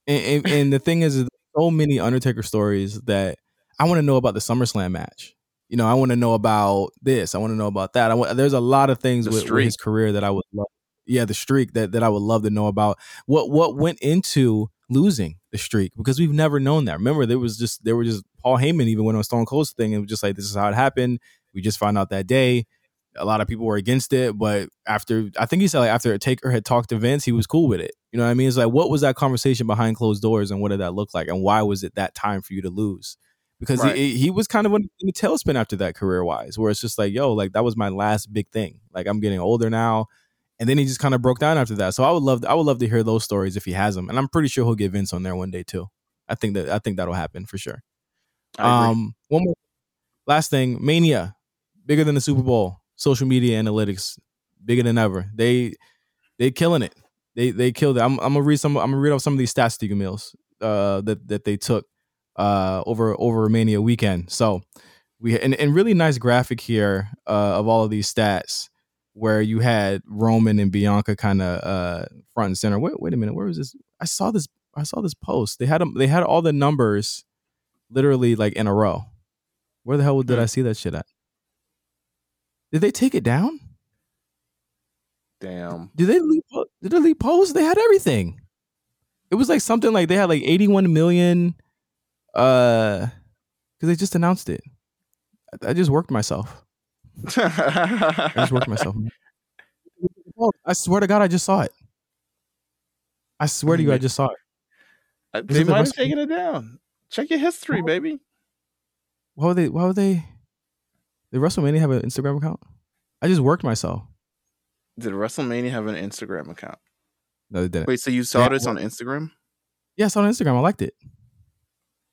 A: And, and, and the thing is, is so many Undertaker stories that I want to know about the SummerSlam match. You know, I want to know about this. I want to know about that. I want, there's a lot of things with, with his career that I would love. Yeah, the streak that, that I would love to know about. What what went into losing the streak because we've never known that. Remember, there was just there were just Paul Heyman even went on Stone Cold's thing and was just like, this is how it happened. We just found out that day a lot of people were against it, but after I think he said like after Taker had talked to Vince, he was cool with it. You know what I mean? It's like what was that conversation behind closed doors, and what did that look like, and why was it that time for you to lose? Because
B: Right.
A: he, he was kind of in the tailspin after that career wise, where it's just like yo, like that was my last big thing. Like I'm getting older now, and then he just kind of broke down after that. So I would love I would love to hear those stories if he has them, and I'm pretty sure he'll get Vince on there one day too. I think that I think that'll happen for sure. Um, one more last thing, Mania, bigger than the Super Bowl. Social media analytics, bigger than ever. They they killing it. They they killed it. I'm, I'm gonna read some. I'm gonna read off some of these stats to you, Meelz, uh, that that they took uh over over Romania weekend. So we and, and really nice graphic here uh, of all of these stats where you had Roman and Bianca kind of uh front and center. Wait wait a minute, where was this? I saw this. I saw this post. They had them. They had all the numbers literally like in a row. Where the hell did
B: Hmm.
A: I see that shit at? Did they take it down?
B: Damn.
A: Did they leave, did they leave posts? They had everything. It was like something like they had like 81 million uh because they just announced it. I, I just worked myself. I just worked myself. I swear to God, I just saw it. I swear to you, I just saw it.
B: Uh, they might have taken it down. Check your history, baby.
A: Why would they? Why would they? Did WrestleMania have an Instagram account? I just worked myself.
B: Did WrestleMania have an Instagram account?
A: No, they didn't.
B: Wait, so you saw
A: Yeah,
B: this on Instagram?
A: Yes, on Instagram. I liked it.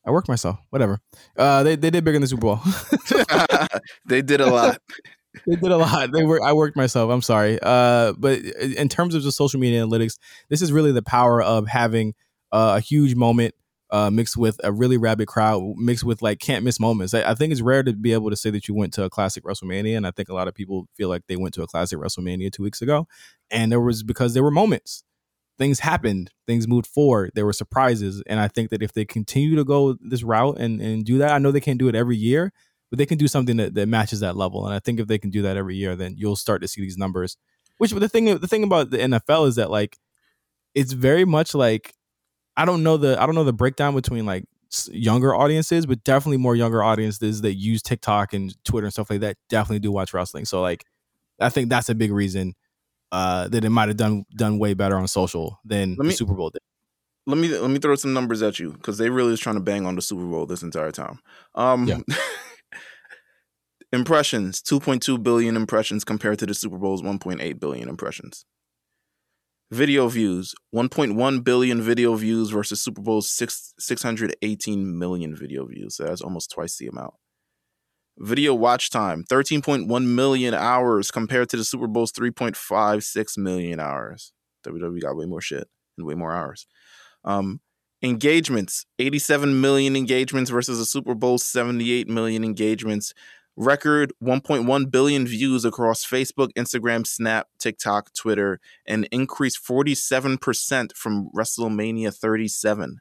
A: I worked myself. Whatever. Uh, they they did bigger than the Super Bowl.
B: they did a lot.
A: they did a lot. They were. I worked myself. I'm sorry. Uh, but in terms of the social media analytics, this is really the power of having uh, a huge moment uh, mixed with a really rabid crowd, mixed with like can't miss moments. I, I think it's rare to be able to say that you went to a classic WrestleMania, and I think a lot of people feel like they went to a classic WrestleMania two weeks ago, and there was because there were moments. Things happened, things moved forward, there were surprises. And I think that if they continue to go this route and, and do that, I know they can't do it every year, but they can do something that, that matches that level. And I think if they can do that every year, then you'll start to see these numbers. Which the thing the thing about the NFL is that like it's very much like I don't know the I don't know the breakdown between like younger audiences, but definitely more younger audiences that use TikTok and Twitter and stuff like that definitely do watch wrestling. So like I think that's a big reason uh, that it might have done done way better on social than me, the Super Bowl did.
B: Let me let me throw some numbers at you because they really was trying to bang on the Super Bowl this entire time. Um, yeah. impressions 2.2 billion impressions compared to the Super Bowl's 1.8 billion impressions. Video views 1.1 billion video views versus Super Bowl's 6, 618 million video views. So that's almost twice the amount. Video watch time 13.1 million hours compared to the Super Bowl's 3.56 million hours. WWE got way more shit and way more hours. Um, engagements 87 million engagements versus the Super Bowl's 78 million engagements record 1.1 billion views across Facebook, Instagram, Snap, TikTok, Twitter, and increased 47% from WrestleMania 37.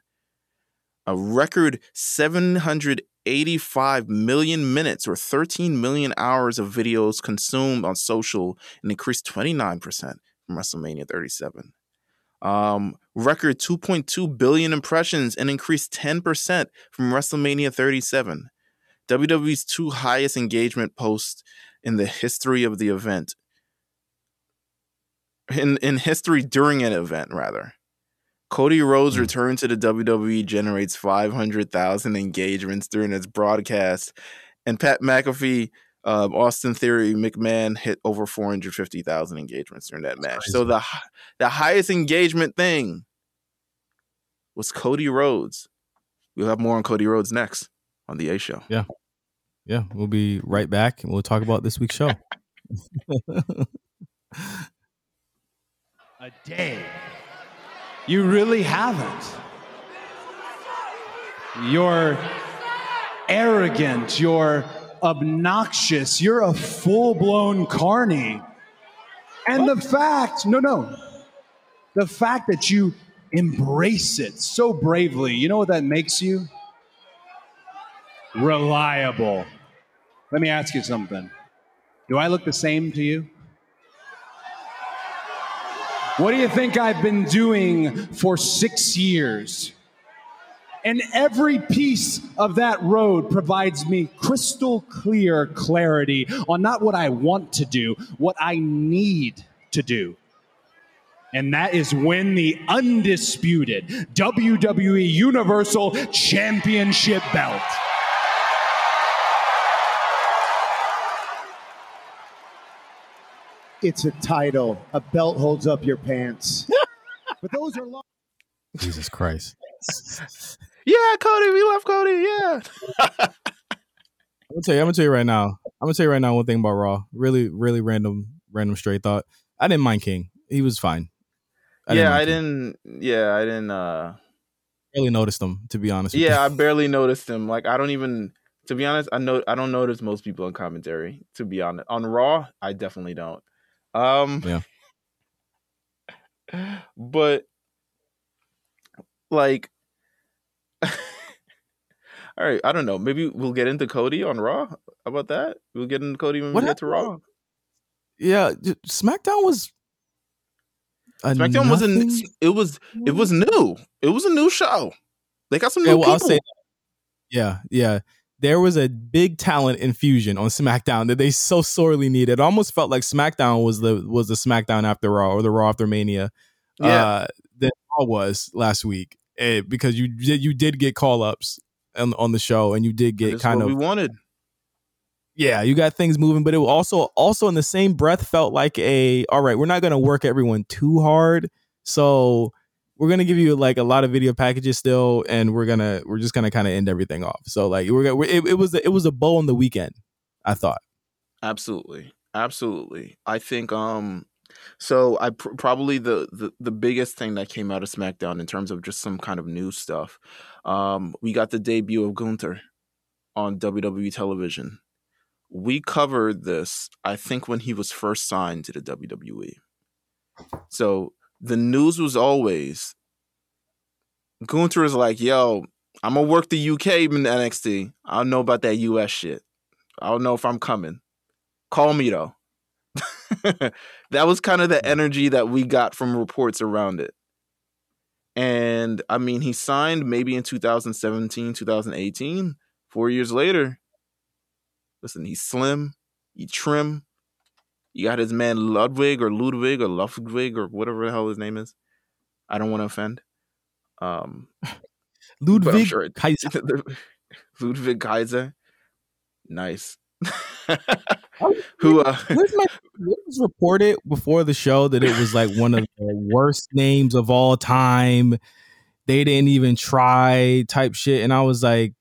B: A record 785 million minutes or 13 million hours of videos consumed on social and increased 29% from WrestleMania 37. Um, record 2.2 billion impressions and increased 10% from WrestleMania 37 WWE's two highest engagement posts in the history of the event. In in history during an event, rather. Cody Rhodes' mm. return to the WWE generates 500,000 engagements during its broadcast, and Pat McAfee, uh, Austin Theory, McMahon hit over 450,000 engagements during that match. So the the highest engagement thing was Cody Rhodes. We'll have more on Cody Rhodes next on the A Show.
A: Yeah. Yeah, we'll be right back and we'll talk about this week's show.
D: A day. You really haven't. You're arrogant. You're obnoxious. You're a full blown carny. And the fact, no, no, the fact that you embrace it so bravely, you know what that makes you? Reliable. Let me ask you something. Do I look the same to you? What do you think I've been doing for six years? And every piece of that road provides me crystal clear clarity on not what I want to do, what I need to do. And that is win the undisputed WWE Universal Championship belt.
E: It's a title. A belt holds up your pants. but those are long.
A: Jesus Christ.
B: yeah, Cody, we love Cody. Yeah.
A: I'm gonna tell you. I'm gonna tell you right now. I'm gonna tell you right now one thing about Raw. Really, really random, random straight thought. I didn't mind King. He was fine.
B: I yeah, didn't I didn't. Yeah, I didn't. uh
A: Barely noticed him, to be honest.
B: Yeah, I barely noticed him. Like I don't even. To be honest, I know I don't notice most people in commentary. To be honest, on Raw, I definitely don't. Um,
A: yeah.
B: But like, all right, I don't know. Maybe we'll get into Cody on Raw. How about that? We'll get into Cody when what we get to Raw.
A: Yeah, SmackDown was.
B: SmackDown wasn't. It was. It was new. It was a new show. They got some new yeah, well, people.
A: yeah, yeah there was a big talent infusion on SmackDown that they so sorely needed. It almost felt like SmackDown was the was the SmackDown after Raw or the Raw after Mania yeah. uh, that Raw was last week eh, because you did you did get call ups on, on the show and you did get kind of
B: we wanted.
A: Yeah, you got things moving, but it also also in the same breath felt like a all right. We're not going to work everyone too hard, so we're gonna give you like a lot of video packages still, and we're gonna we're just gonna kind of end everything off. So like we're, gonna, it, it was it was a bow on the weekend. I thought.
B: Absolutely, absolutely. I think um so I pr- probably the, the the biggest thing that came out of SmackDown in terms of just some kind of new stuff. Um, we got the debut of Gunther on WWE television. We covered this, I think, when he was first signed to the WWE. So the news was always Gunther is like, yo, I'm gonna work the UK in NXT. I don't know about that US shit. I don't know if I'm coming. Call me though. that was kind of the energy that we got from reports around it. And I mean, he signed maybe in 2017, 2018. Four years later, listen, he's slim, he trim. You got his man Ludwig or Ludwig or Ludwig or whatever the hell his name is. I don't want to offend. Um,
A: Ludwig
B: sure it-
A: Kaiser.
B: Ludwig Kaiser. Nice. Who uh
A: Where's my, it was reported before the show that it was like one of the worst names of all time. They didn't even try type shit. And I was like,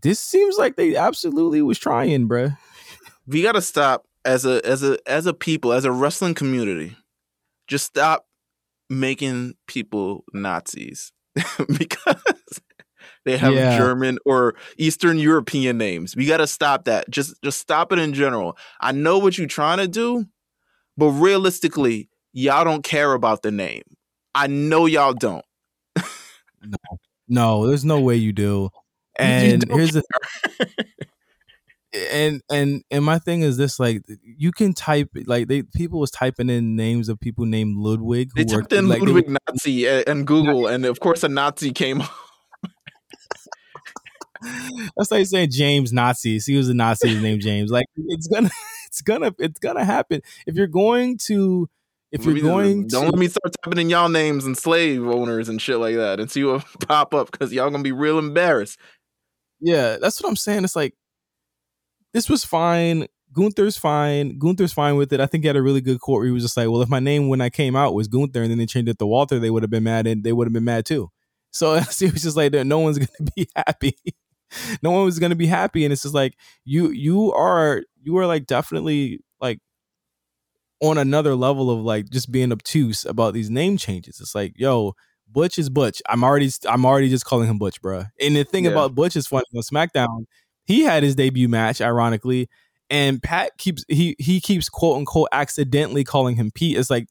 A: this seems like they absolutely was trying, bruh.
B: we gotta stop as a as a as a people, as a wrestling community. Just stop making people Nazis because they have
A: Yeah.
B: German or Eastern European names. We gotta stop that. Just just stop it in general. I know what you're trying to do, but realistically, y'all don't care about the name. I know y'all don't.
A: No, there's no way you do. And
B: don't
A: here's the and and and my thing is this like you can type like they people was typing in names of people named Ludwig
B: They typed in
A: like
B: Ludwig
A: were-
B: Nazi eh, and Google, and of course a Nazi came up.
A: That's like saying James Nazi. See, he was a Nazi named James. Like it's gonna, it's gonna, it's gonna happen. If you're going to, if you're going
B: don't
A: to,
B: let me start typing in y'all names and slave owners and shit like that and see what pop up because y'all gonna be real embarrassed.
A: yeah, that's what I'm saying. It's like this was fine. Gunther's fine. Gunther's fine with it. I think he had a really good quote where he was just like, "Well, if my name when I came out was Gunther and then they changed it to Walter, they would have been mad and they would have been mad too." So he was just like, "No one's gonna be happy. no one was gonna be happy." And it's just like you, you are, you are like definitely like on another level of like just being obtuse about these name changes. It's like, yo, Butch is Butch. I'm already, I'm already just calling him Butch, bruh. And the thing
B: Yeah.
A: about Butch is funny on SmackDown he had his debut match ironically and pat keeps he he keeps quote unquote accidentally calling him pete. It's like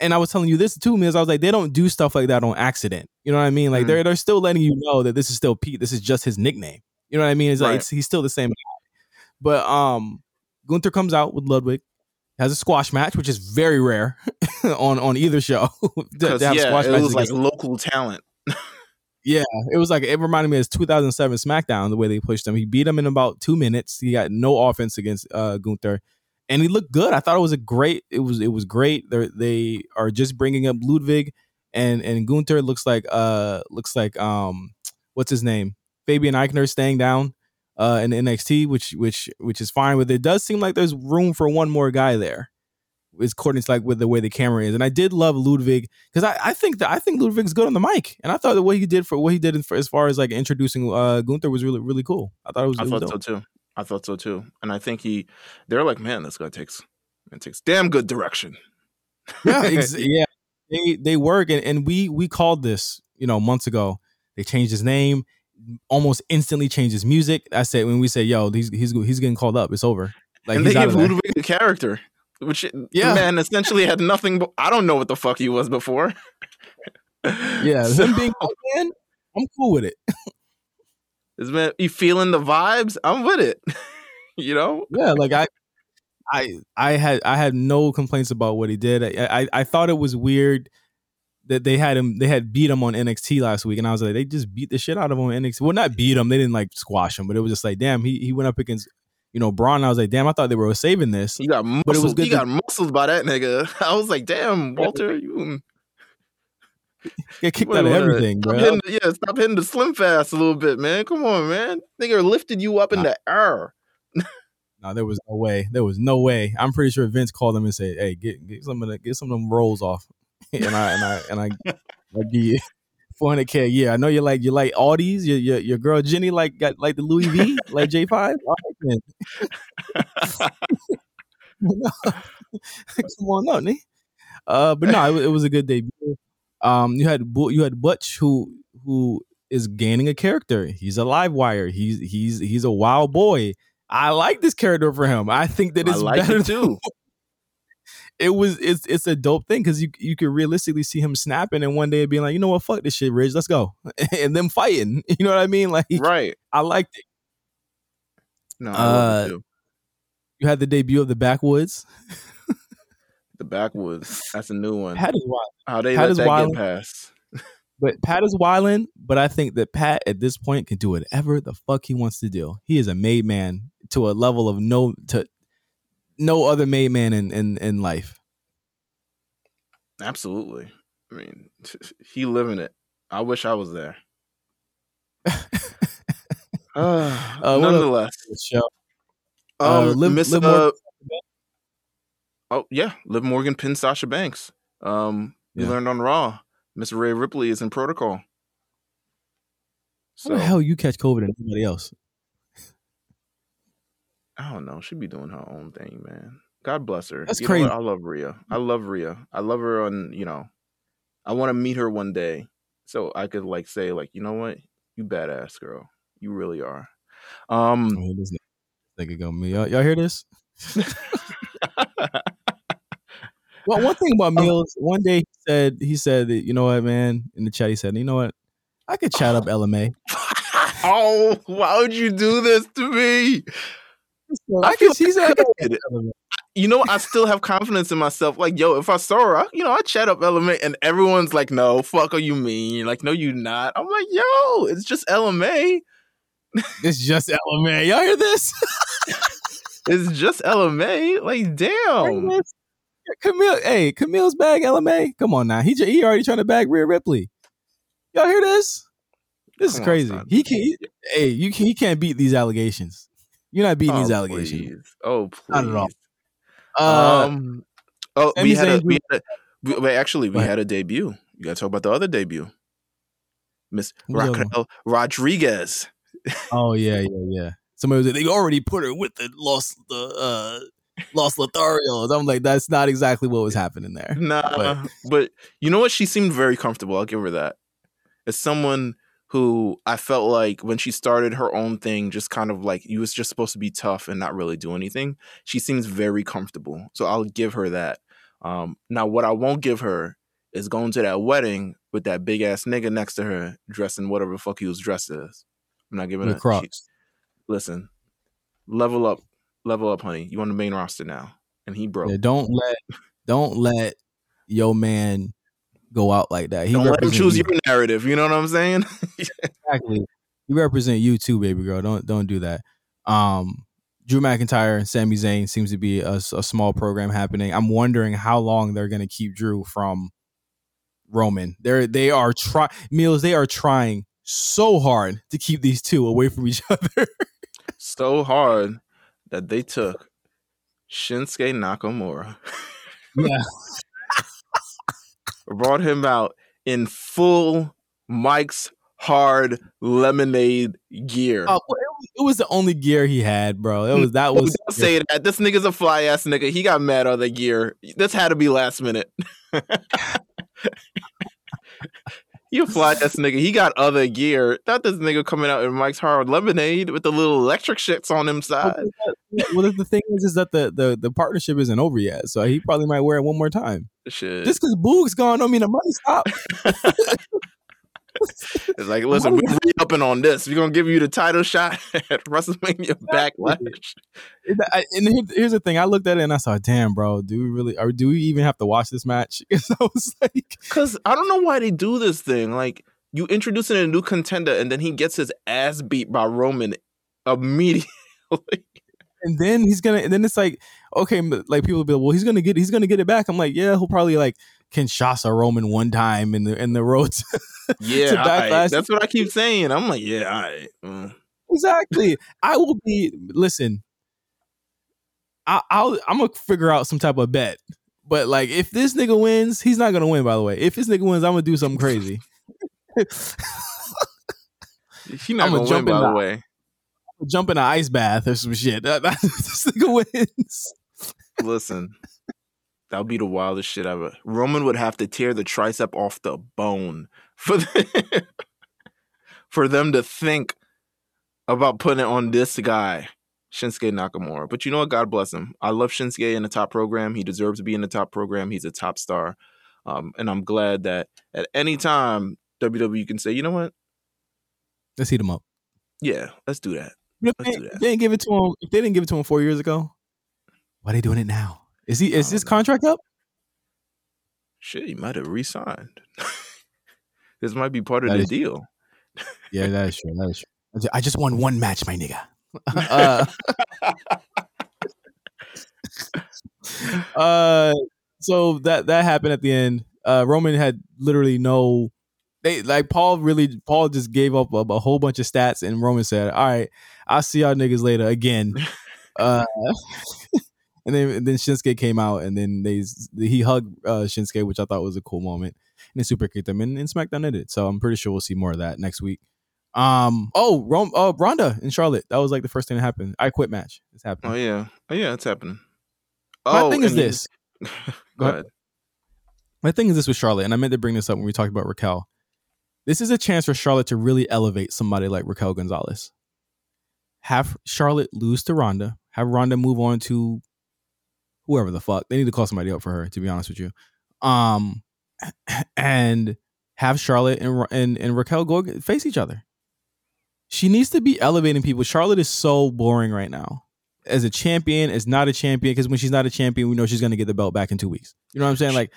A: and i was telling you this too Miz. i was like they don't do stuff like that on accident. You know what i mean? Like
B: Mhm.
A: they're they're still letting you know that this is still pete. This is just his nickname. You know what i mean? It's like it's, he's still the same guy. But um gunther comes out with ludwig has a squash match which is very rare on on either show to, to have
B: yeah,
A: squash
B: it was like local talent.
A: Yeah, it was like it reminded me of his 2007 SmackDown the way they pushed him. He beat him in about two minutes. He got no offense against uh, Gunther, and he looked good. I thought it was a great. It was it was great. They're, they are just bringing up Ludwig, and and Gunther looks like uh looks like um what's his name Fabian Aichner staying down uh in NXT, which which which is fine But it. Does seem like there's room for one more guy there. Is according to like with the way the camera is, and I did love Ludwig because I, I think that I think Ludwig's good on the mic, and I thought that what he did for what he did in- for, as far as like introducing uh Gunther was really really cool. I thought it was.
B: I
A: it was
B: thought so too. I thought so too. And I think he, they're like, man, this guy takes, it takes damn good direction.
A: Yeah, ex- yeah. They they work, and, and we we called this you know months ago. They changed his name, almost instantly changed his music. I said when we say yo, he's he's he's getting called up. It's over. Like
B: and
A: he's
B: they gave. Ludwig a character, which eh,
A: Yeah.
B: the man essentially had nothing. But I don't know what the fuck he was before.
A: Yeah,
B: So,
A: him being man, I'm cool with it.
B: Is man, you feeling the vibes? I'm with it. you know,
A: Yeah, like I, I, I had I had no complaints about what he did. I, I, I thought it was weird that they had him, they had beat him on NXT last week, and I was like, they just beat the shit out of him on NXT. Well, not beat him, they didn't like squash him, but it was just like, damn, he he went up against, you know, Braun. I was like, damn, I thought they were saving this.
B: he got muscles.
A: But it was good
B: He
A: to-
B: got muscled by that nigga. I was like, damn, Walter, you
A: Get kicked out of everything,
B: Stop
A: bro.
B: hitting, yeah, stop hitting the slim fast a little bit, man. Come on, man. Nigga lifted you up in the air.
A: No, there was no way. There was no way. I'm pretty sure Vince called him and said, "Hey, get get some of the, get some of them rolls off," and I and I and I, I you 400k. Yeah, I know you like you like Audis. Your your, your girl Jenny like got like the Louis V, like J5. All right, then. Come on up, Nick. Uh, but no, it, it was a good debut. Um, you had you had Butch who who is gaining a character. He's a live wire. He's he's he's a wild boy. I like this character for him. I think that it's
B: like
A: better
B: it too.
A: it was it's it's a dope thing because you you could realistically see him snapping and one day being like, you know what, fuck this shit, Ridge, let's go, and them fighting. You know what I mean? Like
B: right.
A: I liked it.
B: No, I it
A: Uh,
B: too.
A: You had the debut of the Backwoods.
B: The backwoods. That's a new one.
A: Pat is wild,
B: How they
A: Pat
B: let
A: is
B: that
A: wild.
B: get past?
A: but Pat is wilding. But I think that Pat at this point can do whatever the fuck he wants to do. He is a made man to a level of no to no other made man in in, in life.
B: Absolutely. I mean, he living it. I wish I was there. Uh,
A: Uh, what
B: nonetheless,
A: Show.
B: um,
A: uh, Liv-
B: Miss,
A: Liv
B: uh,
A: Morgan-
B: oh yeah, Liv Morgan pinned Sasha Banks. Um, we
A: Yeah.
B: learned on Raw, Miss Rhea Ripley is in protocol.
A: How the hell you catch COVID and nobody else?
B: I don't know. She'd be doing her own thing, man. God bless her.
A: That's
B: You
A: crazy.
B: I love Rhea. I love Rhea. I love her on, you know, I want to meet her one day. So I could like say, like, you know what? You badass girl. You really are. Um
A: Oh, this nigga go me. Y'all, y'all hear this? Well, one thing about Meelz, one day he said he said that, you know what, man, in the chat he said, you know what, I could chat up LMA.
B: oh, why would you do this to me?
A: I
B: I feel
A: could, he I could
B: good.
A: chat.
B: You know, I still have confidence in myself. Like, yo, if I saw her, I, you know, I chat up LMA and everyone's like, no, fuck are you mean? Like, no, you not. I'm like, yo, it's just LMA.
A: It's just LMA. Y'all hear this?
B: It's just LMA. Like, damn.
A: Camille, hey, Camille's bag LMA. Come on now, he he already trying to bag Rhea Ripley. Y'all hear this? This is
B: Come
A: crazy. he can, he- hey, you can, he can't beat these allegations. You're not beating these
B: Oh,
A: allegations.
B: please. Oh, please.
A: Not at all. Uh,
B: um, oh, we had, a, we had a, we, wait, actually, we had a debut. You got to talk about the other debut. Miss
A: Who's the other one?
B: Raquel Rodriguez.
A: oh yeah, yeah, yeah. Somebody was like, they already put her with the lost the uh Los Lotharios. I'm like, that's not exactly what was happening there.
B: Nah,
A: But-
B: but you know what? She seemed very comfortable. I'll give her that. As someone who I felt like when she started her own thing, just kind of like you was just supposed to be tough and not really do anything. She seems very comfortable, so I'll give her that. Um, now, what I won't give her is going to that wedding with that big ass nigga next to her, dressed in whatever the fuck he was dressed as. I'm not giving her.
A: Crocs.
B: listen, level up, level up, honey. You on the main roster now, and he broke.
A: Yeah, don't let don't let your man go out like that. He
B: Don't let him choose
A: you.
B: your narrative. You know what I'm saying?
A: exactly. You represent you too, baby girl. Don't don't do that. Um, Drew McIntyre and Sami Zayn seems to be a small program happening. I'm wondering how long they're gonna keep Drew from Roman. They're they are trying Meelz. They are trying so hard to keep these two away from each other.
B: so hard that they took Shinsuke Nakamura,
A: yeah,
B: brought him out in full Mike's hard lemonade gear.
A: Oh, well, it, was, the only gear he had, bro. It mm, was that
B: Oh,
A: was
B: don't say that. This nigga's a fly ass nigga. He got mad on the gear. This had to be last minute. you fly ass nigga. He got other gear. Not this nigga coming out in Mike's hard lemonade with the little electric shits on him side.
A: well, the thing is, is that the, the the partnership isn't over yet, so he probably might wear it one more time.
B: Shit.
A: Just because Boog's gone, don't mean the money stop.
B: It's like, listen, we're re-upping on this. We're gonna give you the title shot at WrestleMania Backlash.
A: And here's the thing: I looked at it and I saw, damn, bro, do we really, or do we even have to watch this match? Because I was like,
B: Cause I don't know why they do this thing. Like you introducing a new contender and then he gets his ass beat by Roman immediately.
A: and then he's gonna, and then it's like, okay, like people will be like, well, he's gonna get, he's gonna get it back. I'm like, yeah, he'll probably like Kinshasa Roman one time in the in the road. to-
B: yeah,
A: To. Backlash.
B: that's what I keep saying. I'm like, yeah, all right. Mm.
A: exactly. I will be. Listen, I, I'll I'm gonna figure out some type of bet. But like, if this nigga wins, he's not gonna win. By the way, if this nigga wins, I'm gonna do something crazy.
B: He not
A: I'ma
B: gonna
A: jump
B: win,
A: in
B: by
A: the-
B: way.
A: Jump in an ice bath or some shit. This nigga wins.
B: Listen, that would be the wildest shit ever. Roman would have to tear the tricep off the bone for the, for them to think about putting it on this guy, Shinsuke Nakamura. But you know what? God bless him. I love Shinsuke in the top program. He deserves to be in the top program. He's a top star, um, and I'm glad that at any time WWE can say, you know what?
A: Let's heat him up.
B: Yeah, let's do that. Let's
A: they,
B: do that.
A: they didn't give it to him, if they didn't give it to him four years ago, why are they doing it now? Is he is his
B: know.
A: contract up?
B: Shit, he might have re-signed. this might be part of
A: That
B: the deal.
A: Yeah, that is true. That is true. I just won one match, my nigga. uh, uh, so that that happened at the end. Uh, Roman had literally no. They like Paul really. Paul just gave up a, a whole bunch of stats, and Roman said, "All right, I'll see y'all niggas later again." Uh, and then and then Shinsuke came out, and then they he hugged uh, Shinsuke, which I thought was a cool moment. And then super kicked him, and, and SmackDown did it. So I'm pretty sure we'll see more of that next week. Um. Oh, Rome. Oh, Ronda in Charlotte. That was like the first thing that happened. I quit match. It's happening.
B: Oh yeah, oh yeah, it's happening.
A: My
B: oh,
A: thing is
B: and you-
A: this.
B: Go
A: ahead.
B: ahead.
A: My thing is this with Charlotte, and I meant to bring this up when we talked about Raquel. This is a chance for Charlotte to really elevate somebody like Raquel Gonzalez. Have Charlotte lose to Ronda. Have Ronda move on to whoever the fuck. They need to call somebody up for her, to be honest with you. Um, and have Charlotte and and, and Raquel go face each other. She needs to be elevating people. Charlotte is so boring right now. As a champion, as not a champion, because when she's not a champion, we know she's gonna get the belt back in two weeks. You know what I'm saying? Like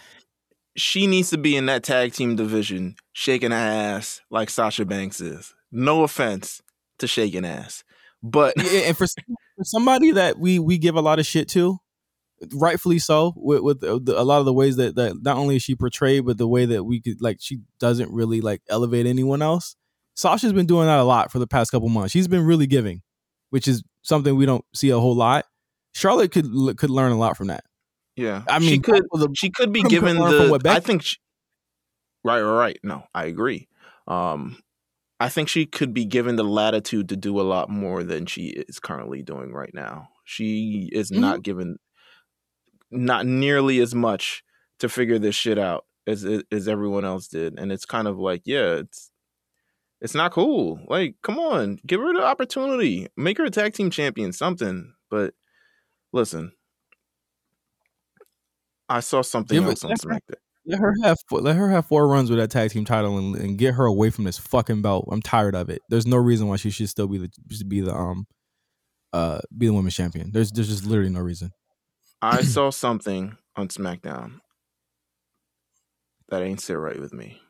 B: She needs to be in that tag team division, shaking ass like Sasha Banks is. No offense to shaking ass, but
A: Yeah, and for, for somebody that we we give a lot of shit to, rightfully so, with, with the- a lot of the ways that that not only is she portrayed, but the way that we could like she doesn't really like elevate anyone else. Sasha's been doing that a lot for the past couple months. She's been really giving, which is something we don't see a whole lot. Charlotte could could learn a lot from that.
B: yeah,
A: I mean,
B: she could
A: the-
B: she could be given the. I think. She, right, right, right. No, I agree. Um, I think she could be given the latitude to do a lot more than she is currently doing right now. She is
A: Mhm.
B: not given not nearly as much to figure this shit out as as everyone else did, and it's kind of like, yeah, it's it's not cool. Like, come on, give her the opportunity, make her a tag team champion, something. But listen, I saw something else on SmackDown.
A: Let her have four, let her have four runs with that tag team title and, and get her away from this fucking belt. I'm tired of it. There's no reason why she should still be the be the um uh be the women's champion. There's there's just literally no reason.
B: I saw something on SmackDown that ain't sit right with me.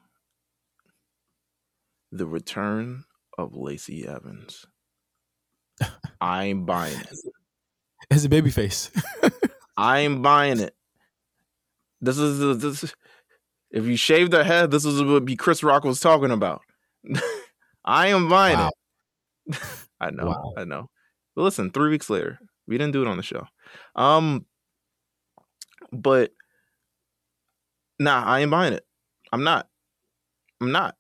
B: The return of Lacey Evans. I'm buying it.
A: As a babyface.
B: I'm buying it. This is this. If you shave their head, this is what be Chris Rock was talking about. I am buying
A: Wow.
B: it. I know,
A: Wow.
B: I know. But listen, three weeks later, we didn't do it on the show. Um, but nah, I ain't buying it. I'm not. I'm not.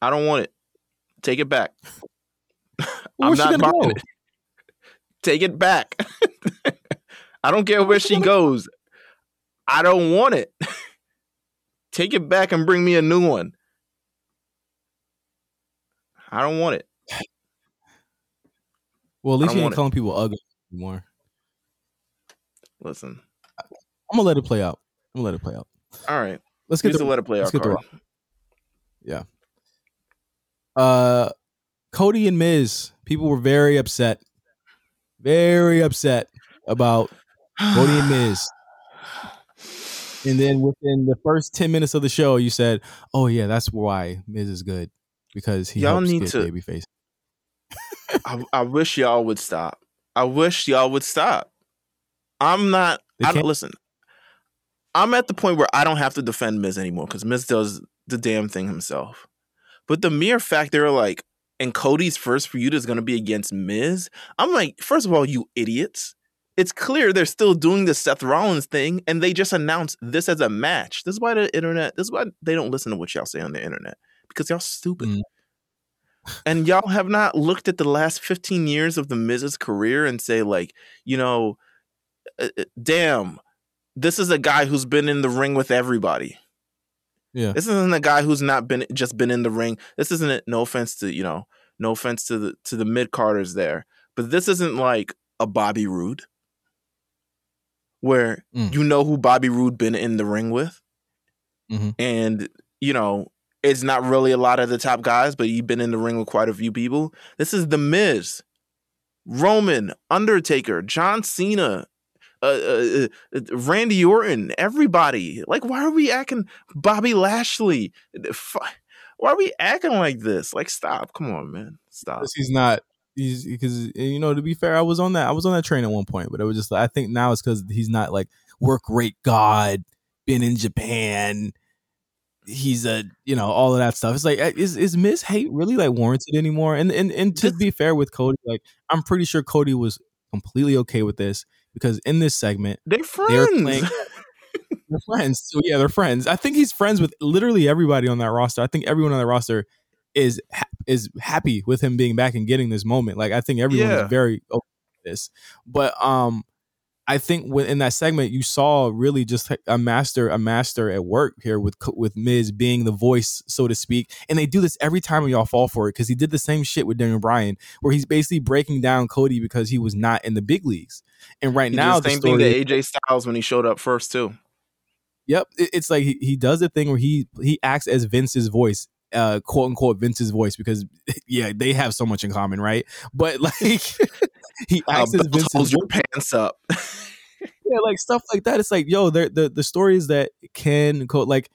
B: I don't want it. Take it back. I'm not buying
A: go?
B: it. Take it back. I don't care where she goes. I don't want it. Take it back and bring me a new one. I don't want it.
A: Well, at least you ain't
B: it.
A: calling people ugly anymore.
B: Listen.
A: I'm gonna let it play out. I'm gonna let it play out.
B: All right.
A: Let's get
B: Here's
A: the
B: the let it play out card.
A: uh Cody and Miz. People were very upset. Very upset about Cody and Miz. And then within the first 10 minutes of the show, you said, Oh yeah, that's why Miz is good. Because he
B: Y'all
A: helps
B: need to-
A: babyface.
B: I, I wish y'all would stop. I wish y'all would stop. I'm not.
A: They
B: I don't listen. I'm at the point where I don't have to defend Miz anymore because Miz does the damn thing himself. But the mere fact they're like, and Cody's first feud is going to be against Miz. I'm like, first of all, you idiots. It's clear they're still doing the Seth Rollins thing, and they just announced this as a match. This is why the internet. This is why they don't listen to what y'all say on the internet because y'all stupid.
A: Mm.
B: And y'all have not looked at the last 15 years of the Miz's career and say, like, you know, uh, uh, damn, this is a guy who's been in the ring with everybody.
A: Yeah.
B: This isn't a guy who's not been just been in the ring. This isn't. No offense to you know, no offense to the to the mid carders there, but this isn't like a Bobby Roode, where
A: Mm.
B: you know who Bobby Roode been in the ring with,
A: Mhm.
B: and you know it's not really a lot of the top guys, but you've been in the ring with quite a few people. This is the Miz. Roman, Undertaker, John Cena, uh, uh, uh, Randy Orton, everybody. Like, why are we acting Bobby Lashley? Why are we acting like this? Like, stop. Come on, man. Stop.
A: He's not. He's because you know to be fair, I was on that. I was on that train at one point, but it was just. I think now it's because he's not like work rate god, been in Japan. He's a you know all of that stuff. It's like uh, is is Miz hate really like warranted anymore? And and and to be fair with Cody, like I'm pretty sure Cody was completely okay with this because in this segment
B: they're friends. They're, playing,
A: they're friends. So yeah, they're friends. I think he's friends with literally everybody on that roster. I think everyone on the roster is ha- is happy with him being back and getting this moment. Like I think everyone yeah. is very this. But um I think in that segment you saw really just a master a master at work here with with Miz being the voice so to speak. And they do this every time y'all fall for it because he did the same shit with Daniel Bryan where he's basically breaking down Cody because he was not in the big leagues. And right
B: he
A: now
B: the same the thing to AJ Styles when he showed up first too.
A: Yep, it's like he, he does a thing where he he acts as Vince's voice uh quote unquote Vince's voice because yeah they have so much in common right? But like he acts uh, as Vince's
B: your pants up.
A: Yeah like stuff like that. It's like yo the the, the stories that can quote like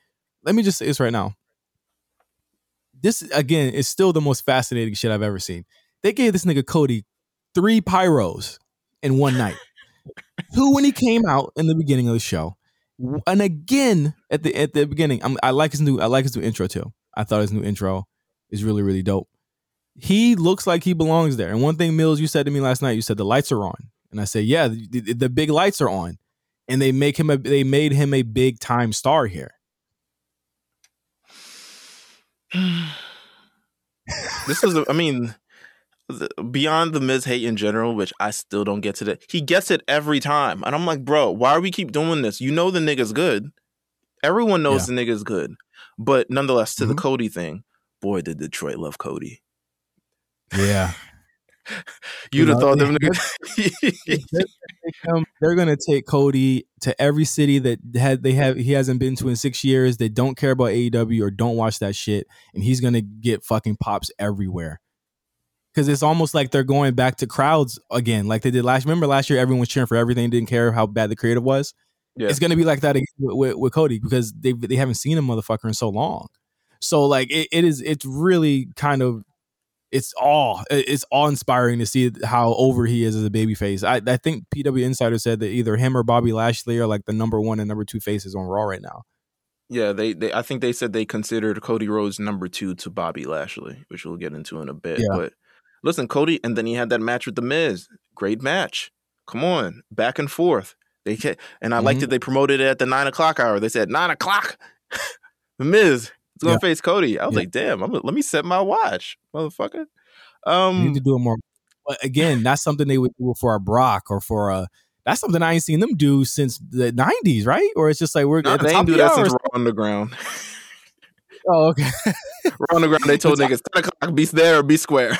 A: let me just say this right now. This again is still the most fascinating shit I've ever seen. They gave this nigga Cody three pyros in one night. Who, when he came out in the beginning of the show and again at the at the beginning I'm, I like his new I like his new intro too. I thought his new intro is really, really dope. He looks like he belongs there. And one thing, Meelz, you said to me last night, you said the lights are on, and I said, yeah, the, the big lights are on, and they make him a they made him a big time star here.
B: this is, I mean, beyond the Miz hate in general, which I still don't get to that. He gets it every time, and I'm like, bro, why are we keep doing this? You know the nigga's good. Everyone knows yeah. the nigga's good. But nonetheless, to mm-hmm. the Cody thing, boy, did Detroit love Cody.
A: Yeah.
B: You'd you have know, thought them niggas.
A: they're gonna take Cody to every city that had they have he hasn't been to in six years. They don't care about AEW or don't watch that shit, and he's gonna get fucking pops everywhere. Because it's almost like they're going back to crowds again, like they did last. Remember last year, everyone was cheering for everything, didn't care how bad the creative was. Yeah. It's gonna be like that with, with, with, Cody because they they haven't seen a motherfucker in so long. So like it, it is it's really kind of it's all it's awe inspiring to see how over he is as a babyface. I I think PW Insider said that either him or Bobby Lashley are like the number one and number two faces on Raw right now.
B: Yeah, they, they I think they said they considered Cody Rhodes number two to Bobby Lashley, which we'll get into in a bit. Yeah. But listen, Cody, and then he had that match with the Miz. Great match. Come on, back and forth. They can and I mm-hmm. liked that they promoted it at the nine o'clock hour. They said nine o'clock. the Miz gonna yeah. face Cody. I was yeah. like, damn. I'm, let me set my watch, motherfucker. Um,
A: you need to do it more. But again, that's something they would do for a Brock or for a. That's something I ain't seen them do since the '90s, right? Or it's just like we're
B: no, they top do that since Raw Underground.
A: oh, okay.
B: Raw Underground. They told niggas ten o'clock, be there or be square.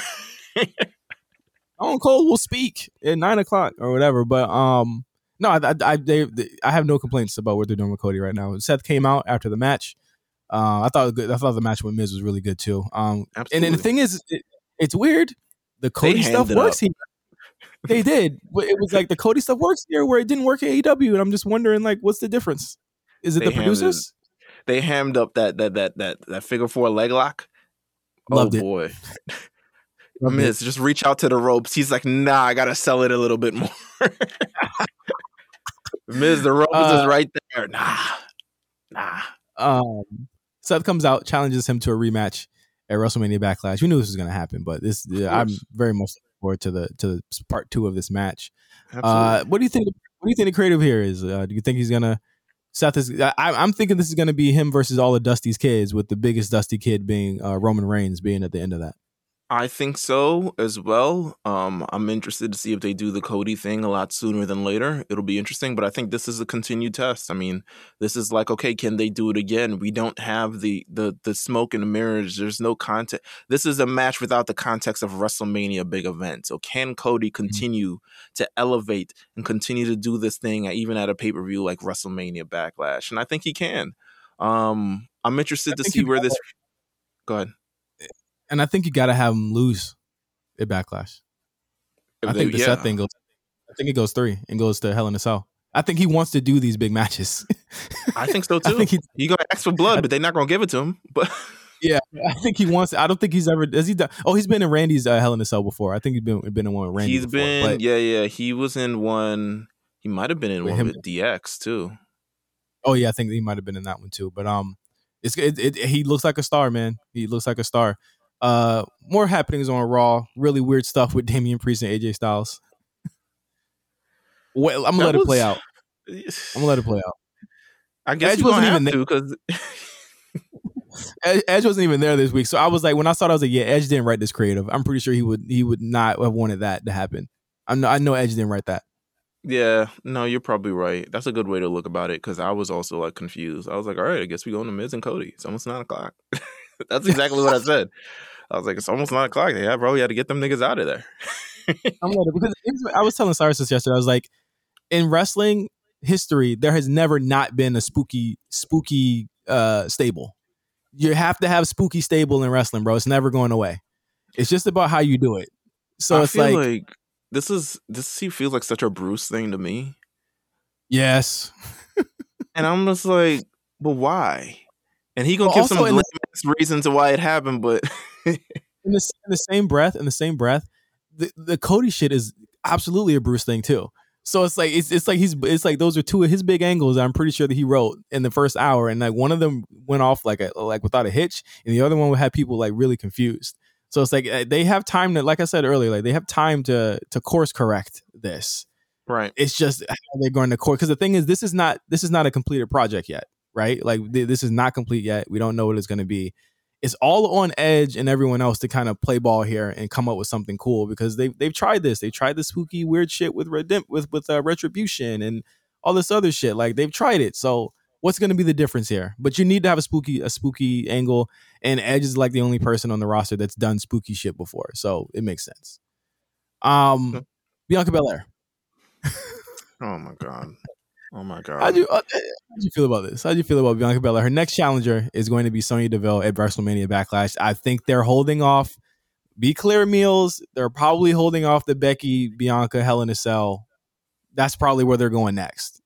A: On Cole will speak at nine o'clock or whatever, but um, no, I, I, they, they, I have no complaints about what they're doing with Cody right now. Seth came out after the match. Uh, I thought I thought the match with Miz was really good too. Um, and, and the thing is, it, it's weird. The Cody stuff works here. They did, but it was like the Cody stuff works here where it didn't work at AEW, and I'm just wondering, like, what's the difference? Is it they the producers?
B: they hammed up that that that that that figure four leg lock.
A: Loved
B: oh boy. Miz, just reach out to the ropes. He's like, nah, I gotta sell it a little bit more. Miz, the ropes uh, is right there. Nah, nah.
A: Um, Seth comes out, challenges him to a rematch at WrestleMania Backlash. We knew this was going to happen, but this I'm very much looking forward to the to the part two of this match. Uh, what do you think? What do you think the creative here is? Uh, do you think he's gonna? Seth is. I, am thinking this is going to be him versus all of Dusty's kids, with the biggest Dusty kid being uh, Roman Reigns being at the end of that.
B: I think so as well. Um, I'm interested to see if they do the Cody thing a lot sooner than later. It'll be interesting, but I think this is a continued test. I mean, this is like, okay, can they do it again? We don't have the the the smoke and the mirrors. There's no context. This is a match without the context of WrestleMania big event. So can Cody mm-hmm. continue mm-hmm. to elevate and continue to do this thing even at a pay per view like WrestleMania Backlash? And I think he can. Um, I'm interested I to see where this. Go ahead
A: and I think you got to have him lose at Backlash.
B: If
A: I
B: they-
A: think the
B: yeah.
A: Seth thing goes. I think it goes three and goes to Hell in a Cell. I think he wants to do these big matches.
B: I think so
A: I
B: too.
A: think he-
B: you gonna ask for blood, but they're not gonna give it to him. But
A: Yeah, I think he wants. I don't think he's ever. Has he done? Oh, he's been in Randy's uh, Hell in a Cell before. I think he's been been in one with Randy.
B: he's
A: before,
B: been,
A: but-
B: yeah, yeah. He was in one. He might have been in
A: With
B: one
A: him-
B: with DX too.
A: Oh yeah, I think he might have been in that one too. But um, it's it, it, he looks like a star, man. He looks like a star. Uh, more happenings on Raw. Really weird stuff with Damian Priest and AJ Styles. well, I'm gonna
B: That
A: let it play out. I'm gonna let it play out.
B: I guess
A: Edge wasn't even
B: to because
A: Edge, Edge wasn't even there this week, so I was like, when I saw, it, I was like, yeah, Edge didn't write this creative. I'm pretty sure he would he would not have wanted that to happen. I know I know Edge didn't write that.
B: yeah, no, you're probably right. That's a good way to look about it because I was also like confused. I was like, all right, I guess we going to Miz and Cody. It's almost nine o'clock. That's exactly what I said. I was like, it's almost nine o'clock. They have probably had to get them niggas out of there.
A: I'm like, because I was telling Cyrus this yesterday. I was like, in wrestling history, there has never not been a spooky, spooky uh stable. You have to have spooky stable in wrestling, bro. It's never going away. It's just about how you do it. So
B: I
A: it's
B: feel
A: like,
B: like, this is this he feels like such a Bruce thing to me,
A: yes,
B: and I'm just like, but why? And he gonna
A: Well,
B: give some lame ass why it happened, but
A: in the, in the same breath, in the same breath, the, the Cody shit is absolutely a Bruce thing too. So it's like it's it's like he's it's like those are two of his big angles. I'm pretty sure that he wrote in the first hour, and like one of them went off like a like without a hitch, and the other one had people like really confused. So it's like uh, they have time to, like I said earlier, like they have time to to course correct this.
B: right.
A: It's just how they're going to court because the thing is, this is not this is not a completed project yet, right? Like th- this is not complete yet. We don't know what it's going to be. It's all on Edge and everyone else to kind of play ball here and come up with something cool because they they've tried this. They tried the spooky weird shit with Redemp with with uh, retribution and all this other shit. Like they've tried it. So what's going to be the difference here? But you need to have a spooky a spooky angle, and Edge is like the only person on the roster that's done spooky shit before, so it makes sense. Um, Bianca Belair.
B: Oh my god. Oh my god.
A: How do you, uh, how'd you feel about this? How do you feel about Bianca Belair? Her next challenger is going to be Sonya Deville at WrestleMania Backlash. I think they're holding off. Be clear, Meelz. They're probably holding off the Becky Bianca Hell in a Cell. That's probably where they're going next.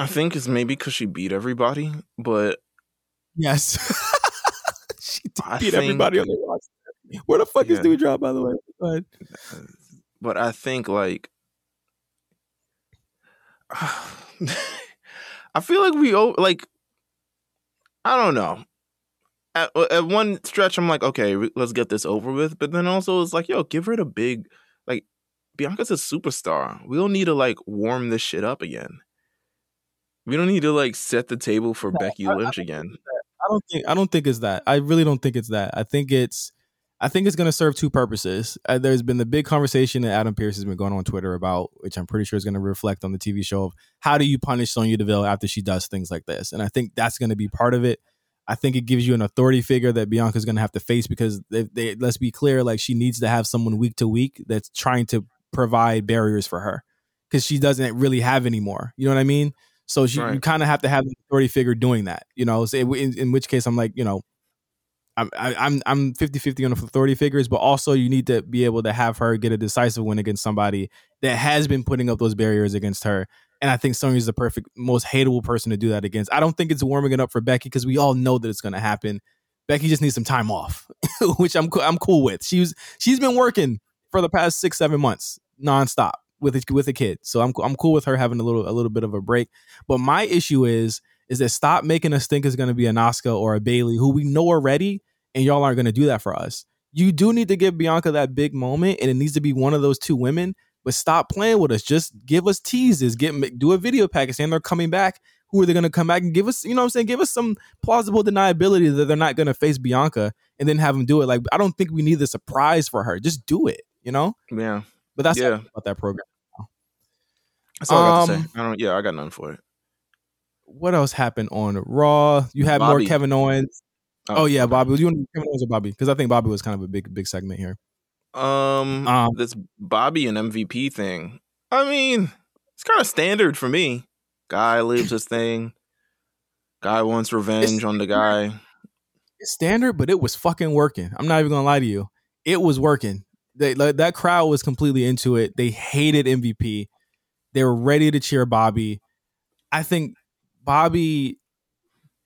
B: I think it's maybe because she beat everybody, but
A: Yes, she did beat
B: think-
A: everybody on the roster. Where the fuck is
B: Yeah.
A: Doudrop, by the way? Ahead.
B: but I think like I feel like we like I don't know. At, uh, at one stretch, I'm like, okay, let's get this over with. But then also, it's like, yo, give her the big, like, Bianca's a superstar. We don't need to like warm this shit up again. We don't need to like set the table for Becky
A: I- I
B: Lynch again.
A: I don't think I don't think it's that. I really don't think it's that. I think it's I think it's going to serve two purposes. Uh, there's been the big conversation that Adam Pearce has been going on Twitter about, which I'm pretty sure is going to reflect on the TV show of how do you punish Sonya Deville after she does things like this, and I think that's going to be part of it. I think it gives you an authority figure that Bianca's going to have to face because they, they let's be clear, like she needs to have someone week to week that's trying to provide barriers for her because she doesn't really have any more. You know what I mean? So she, you kind of have to have the authority figure doing that, you know. So in, in which case, I'm like, you know, I'm I'm I'm 50 50 on the authority figures, but also you need to be able to have her get a decisive win against somebody that has been putting up those barriers against her. And I think Sonya's the perfect, most hateable person to do that against. I don't think it's warming it up for Becky because we all know that it's going to happen. Becky just needs some time off, which I'm I'm cool with. She's she's been working for the past six seven months nonstop with a, with a kid, so I'm I'm cool with her having a little a little bit of a break. But my issue is is that stop making us think it's going to be an Asuka or a Bayley who we know already, and y'all aren't going to do that for us. You do need to give Bianca that big moment, and it needs to be one of those two women. But stop playing with us. Just give us teases. Get do a video package saying they're coming back. Who are they going to come back and give us? You know what I'm saying? Give us some plausible deniability that they're not going to face Bianca, and then have them do it. Like I don't think we need the surprise for her. Just do it. You know.
B: Yeah,
A: But that's
B: Yeah.
A: about that program.
B: that's all I got to
A: Um,
B: say. I don't. Yeah, I got none for it.
A: What else happened on Raw? You had more Kevin Owens. Oh, yeah. Bobby. You want Kevin Owens or Bobby? Because I think Bobby was kind of a big, big segment here.
B: Um,
A: Um,
B: this Bobby and MVP thing. I mean, it's kind of standard for me. Guy leaves his thing. Guy wants revenge on the guy.
A: It's standard, but it was fucking working. I'm not even gonna lie to you. It was working. They like, that crowd was completely into it. They hated MVP. They were ready to cheer Bobby. I think Bobby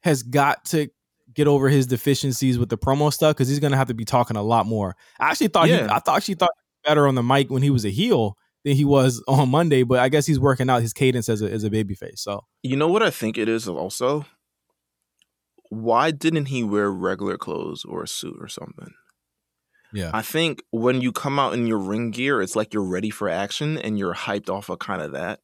A: has got to get over his deficiencies with the promo stuff because he's gonna have to be talking a lot more. I actually thought
B: Yeah.
A: he, I thought she thought better on the mic when he was a heel than he was on Monday, but I guess he's working out his cadence as a as a babyface. So
B: You know what I think it is also? Why didn't he wear regular clothes or a suit or something?
A: yeah,
B: I think when you come out in your ring gear, it's like you're ready for action and you're hyped off of kind of that.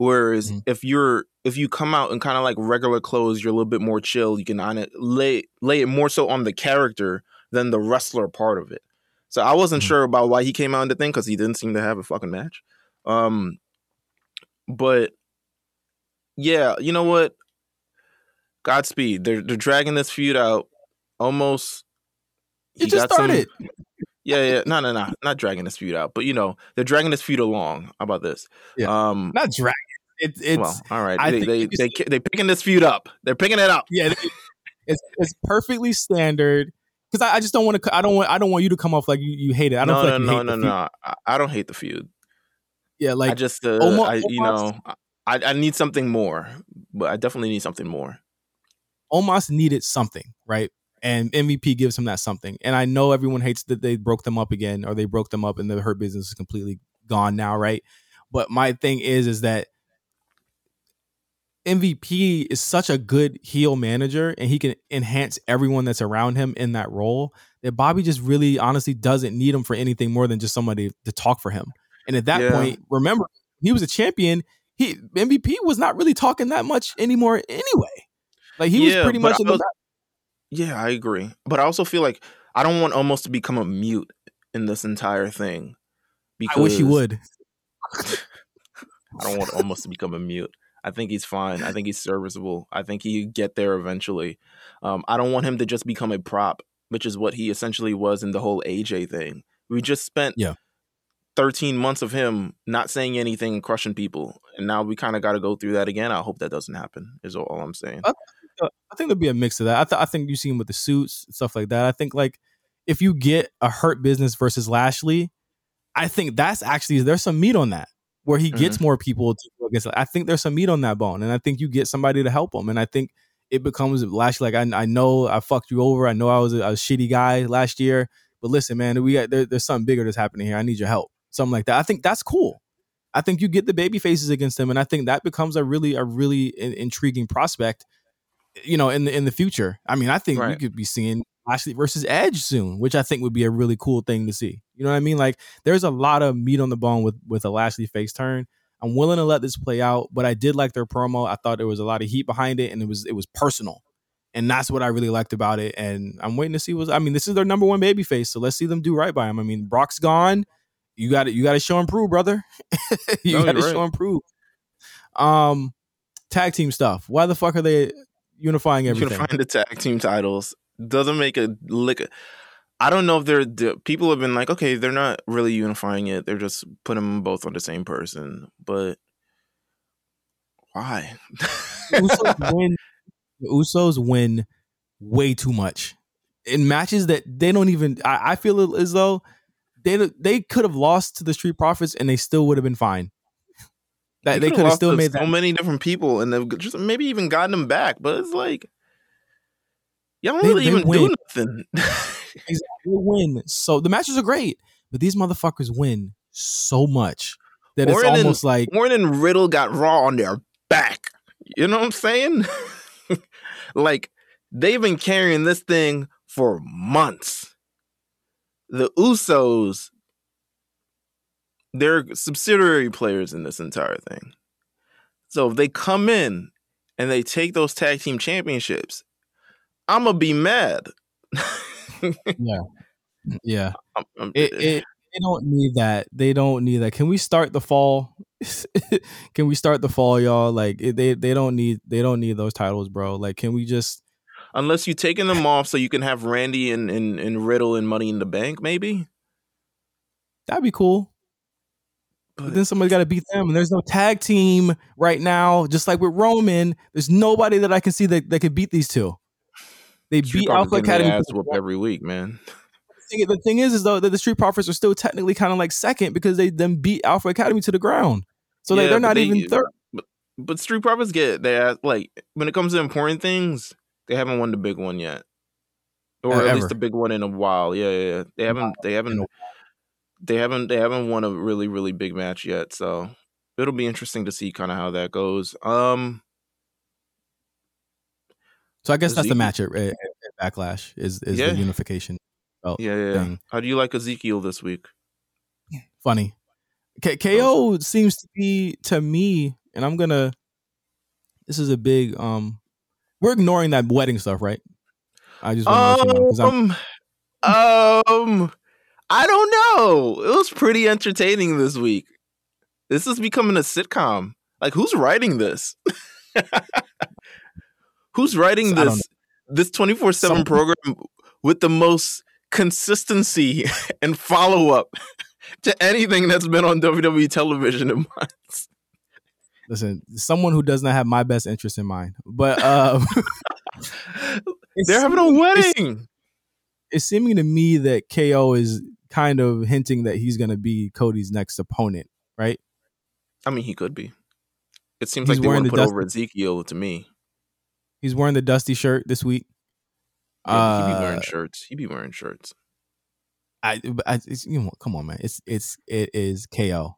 B: Whereas
A: Mhm.
B: if you're if you come out in kind of like regular clothes, you're a little bit more chill. You can on it lay lay it more so on the character than the wrestler part of it. So I wasn't
A: Mhm.
B: sure about why he came out in the thing because he didn't seem to have a fucking match. Um, but yeah, you know what? Godspeed. They're they're dragging this feud out almost.
A: it just
B: got some-
A: started.
B: yeah, yeah, no, no, no, not dragging this feud out, but you know they're dragging this feud along. How about this?
A: Yeah.
B: Um.
A: Not drag. It, it's
B: well, all right.
A: I
B: they they they they they picking this feud up. They're picking it up.
A: yeah, it's it's perfectly standard. Because I, I just don't want to. I don't want. I don't want you to come off like you, you hate it. I don't
B: no,
A: feel
B: no,
A: like you
B: no,
A: hate
B: no,
A: the
B: no,
A: feud.
B: no. I, don't hate the feud.
A: Yeah, like
B: I just, uh,
A: Omo-
B: I, you know, I, I need something more, but I definitely need something more.
A: Omos needed something, right? And MVP gives him that something. And I know everyone hates that they broke them up again, or they broke them up and the hurt business is completely gone now, right? But my thing is, is that MVP is such a good heel manager and he can enhance everyone that's around him in that role that Bobby just really honestly doesn't need him for anything more than just somebody to talk for him. And at that
B: Yeah.
A: point, remember, he was a champion. He MVP was not really talking that much anymore anyway. Like he
B: Yeah,
A: was pretty much in
B: I was- Yeah, I agree. But I also feel like I don't want Omos to become a mute in this entire thing. Because
A: I wish he would.
B: I don't want Omos to become a mute. I think he's fine. I think he's serviceable. I think he get there eventually. Um, I don't want him to just become a prop, which is what he essentially was in the whole AJ thing. We just spent
A: Yeah.
B: 13 months of him not saying anything and crushing people. And now we kind of got to go through that again. I hope that doesn't happen, is all, all I'm saying.
A: Uh, I think there'll be a mix of that. I, th- I think you see him with the suits stuff like that. I think like if you get a hurt business versus Lashley, I think that's actually there's some meat on that where he gets mm-hmm. more people to go against. I think there's some meat on that bone, and I think you get somebody to help him. And I think it becomes Lashley. Like I, I know I fucked you over. I know I was a, a shitty guy last year, but listen, man, we got there, there's something bigger that's happening here. I need your help. Something like that. I think that's cool. I think you get the baby faces against them, and I think that becomes a really a really in- intriguing prospect. You know, in the in the future. I mean, I think we could be seeing Lashley versus Edge soon, which I think would be a really cool thing to see. You know what I mean? Like, there's a lot of meat on the bone with with a Lashley face turn. I'm willing to let this play out, but I did like their promo. I thought there was a lot of heat behind it, and it was it was personal, and that's what I really liked about it. And I'm waiting to see what's. I mean, this is their number one baby face, so let's see them do right by him. I mean, Brock's gone. You got to You got to show and prove, brother. you
B: No,
A: got to
B: right.
A: show and prove. Um, tag team stuff. Why the fuck are they unifying
B: You
A: everything?
B: can find the tag team titles. Doesn't make a lick. I don't know if they're the, people have been like, okay, they're not really unifying it. They're just putting them both on the same person. But why?
A: Usos win. The Usos win way too much in matches that they don't even. I, I feel as though they they could have lost to the Street Profits and they still would have been fine. That they could have still made
B: so
A: that.
B: many different people, and they've just maybe even gotten them back. But it's like y'all don't
A: They-
B: really
A: they
B: even
A: win.
B: do nothing.
A: Exactly. They win. So the matches are great, but these motherfuckers win so much that it's
B: Orton and-
A: almost like
B: Orton and Riddle got Raw on their back. You know what I'm saying? like they've been carrying this thing for months. The Usos, they're subsidiary players in this entire thing. So if they come in and they take those tag team championships, I'm gonna be mad.
A: yeah.
B: I'm- I'm-
A: It, eh, it they don't need that. They don't need that. Can we start the fall? can we start the fall, y'all? Like they they don't need they don't need those titles, bro. Like can we just
B: unless you're taking them off so you can have Randy and, and, and Riddle and Money in the Bank, maybe.
A: that'd be cool. But then somebody got to beat them, and there's no tag team right now. Just like with Roman, there's nobody that I can see that, that could beat these two. They
B: Street
A: beat Alpha Academy.
B: ass whooped every week, man.
A: thing, the thing is, is though that the Street Profits are still technically kind of like second because they then beat Alpha Academy to the ground. So they,
B: Yeah,
A: they're not
B: they-
A: even third.
B: But Street Profits get they like when it comes to important things, they haven't won the big one yet, or at least the big one in a while. Yeah, yeah, yeah. They haven't. They haven't. They haven't. They haven't won a really, really big match yet. So it'll be interesting to see kind of how that goes. Um,
A: So I guess that's the
B: Ezekiel-
A: match at, at, at Backlash is is
B: Yeah.
A: the unification. belt
B: yeah, yeah. yeah.
A: thing.
B: How do you like Ezekiel this week?
A: Funny. K- KO seems to be to me, and I'm gonna. This is a big. Um, we're ignoring that wedding stuff, right? I just want to let you I'm-
B: Um, um, I don't know. It was pretty entertaining this week. This is becoming a sitcom. Like, who's writing this? who's writing this this twenty four seven program with the most consistency and follow up to anything that's been on WWE television in months?
A: listen, someone who does not have my best interest in mind, but uh,
B: They're having a wedding.
A: it's seeming to me that KO is kind of hinting that he's going to be Cody's next opponent, right?
B: I mean, he could be. It seems
A: He's
B: like they want to put over Ezekiel to me.
A: He's wearing the dusty shirt this week.
B: Yeah, he be
A: Uh,
B: wearing shirts. He be wearing shirts.
A: I, I it's, you know, come on, man. It's it's it is KO.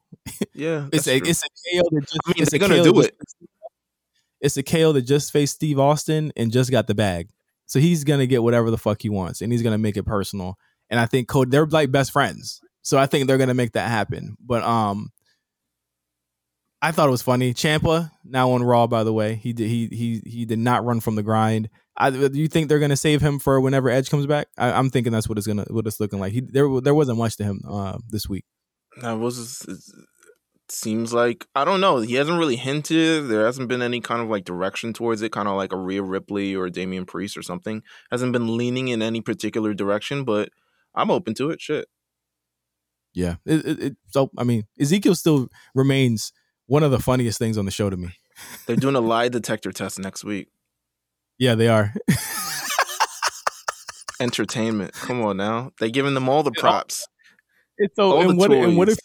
B: Yeah,
A: It's a
B: true.
A: it's a KO that just
B: I mean,
A: it's
B: they're
A: a
B: gonna do it.
A: just- It's a KO that just faced Steve Austin and just got the bag. So he's gonna get whatever the fuck he wants, and he's gonna make it personal. And I think Cody, they're like best friends, so I think they're gonna make that happen. But um, I thought it was funny. Ciampa now on Raw, by the way, he did he he he did not run from the grind. I, do you think they're gonna save him for whenever Edge comes back? I, I'm thinking that's what it's gonna what it's looking like. He there there wasn't much to him uh, this week.
B: That was seems like I don't know. He hasn't really hinted. There hasn't been any kind of like direction towards it. Kind of like a Rhea Ripley or Damian Priest or something. Hasn't been leaning in any particular direction. But I'm open to it. Shit.
A: Yeah. It, it, it, so I mean, Ezekiel still remains one of the funniest things on the show to me.
B: They're doing a lie detector test next week.
A: Yeah, they are.
B: Entertainment. Come on now. They're giving them all the props.
A: It's so
B: All
A: and what, and what if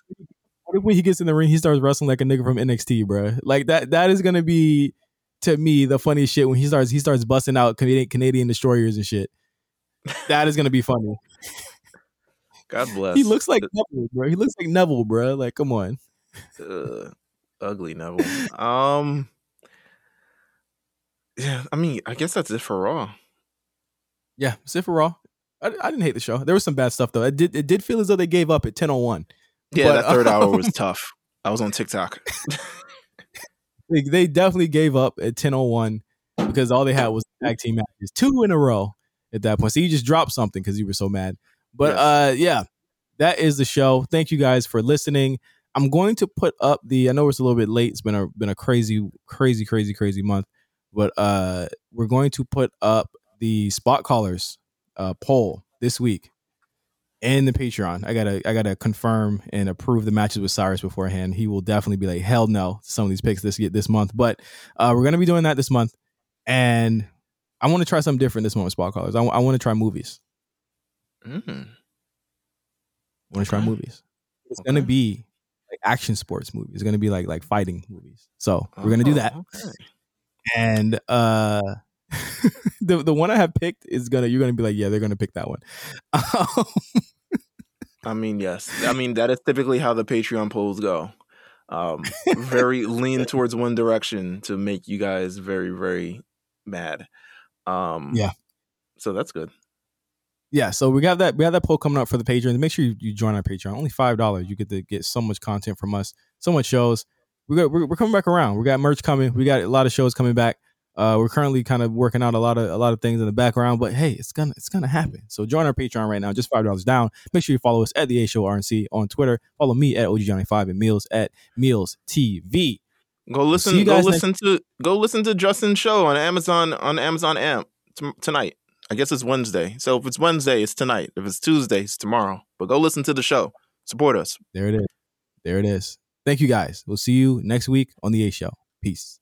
A: what if when he gets in the ring he starts wrestling like a nigga from NXT, bro? Like that that is gonna be to me the funniest shit when he starts he starts busting out Canadian, Canadian destroyers and shit. That is gonna be funny.
B: God bless.
A: He looks like Neville, bro. He looks like Neville, bro. Like, come on.
B: uh, ugly Neville. Um. Yeah, I mean, I guess that's it for Raw.
A: Yeah, sit for Raw. I, I didn't hate the show. There was some bad stuff though. It did it did feel as though they gave up at ten oh one.
B: Yeah,
A: But,
B: that third hour
A: um,
B: was tough. I was on TikTok.
A: They, they definitely gave up at 10:01 because all they had was tag team matches, two in a row at that point. So you just dropped something because you were so mad. But
B: Yes.
A: uh, yeah, that is the show. Thank you guys for listening. I'm going to put up the. I know it's a little bit late. It's been a been a crazy, crazy, crazy, crazy month. But uh, we're going to put up the spot callers uh, poll this week in the Patreon. I gotta I gotta confirm and approve the matches with Cyrus beforehand. He will definitely be like, hell no, to some of these picks this this month. But uh, we're gonna be doing that this month, and I want to try something different this month with spot callers. I, want to try movies.
B: Mm.
A: I want to try movies. It's gonna be like action sports movies. It's gonna be like like fighting movies. So we're gonna do that.
B: Oh, okay.
A: And uh the the one I have picked is gonna you're gonna be like, yeah, they're gonna pick that one.
B: I mean, yes. I mean, that is typically how the Patreon polls go. Um, very lean towards one direction to make you guys very, very mad. Um,
A: Yeah.
B: So that's good.
A: Yeah, so we got that we have that poll coming up for the patrons. Make sure you, you join our Patreon. Only five dollars. You get to get so much content from us, so much shows. We got we're, we're coming back around. We got merch coming. We got a lot of shows coming back. Uh, we're currently kind of working out a lot of a lot of things in the background, but hey, it's gonna it's gonna happen. So join our Patreon right now, just five dollars down. Make sure you follow us at the A Show RNC on Twitter. Follow me at OG Johnny Five and Meelz at Meelz TV.
B: Go listen. Go
A: guys next-
B: listen to. Go listen to Justin's show on Amazon on Amazon Amp t- tonight. I guess it's Wednesday. So if it's Wednesday, it's tonight. If it's Tuesday, it's tomorrow. But go listen to the show. Support us.
A: There it is. There it is. Thank you guys. We'll see you next week on the A Show. Peace.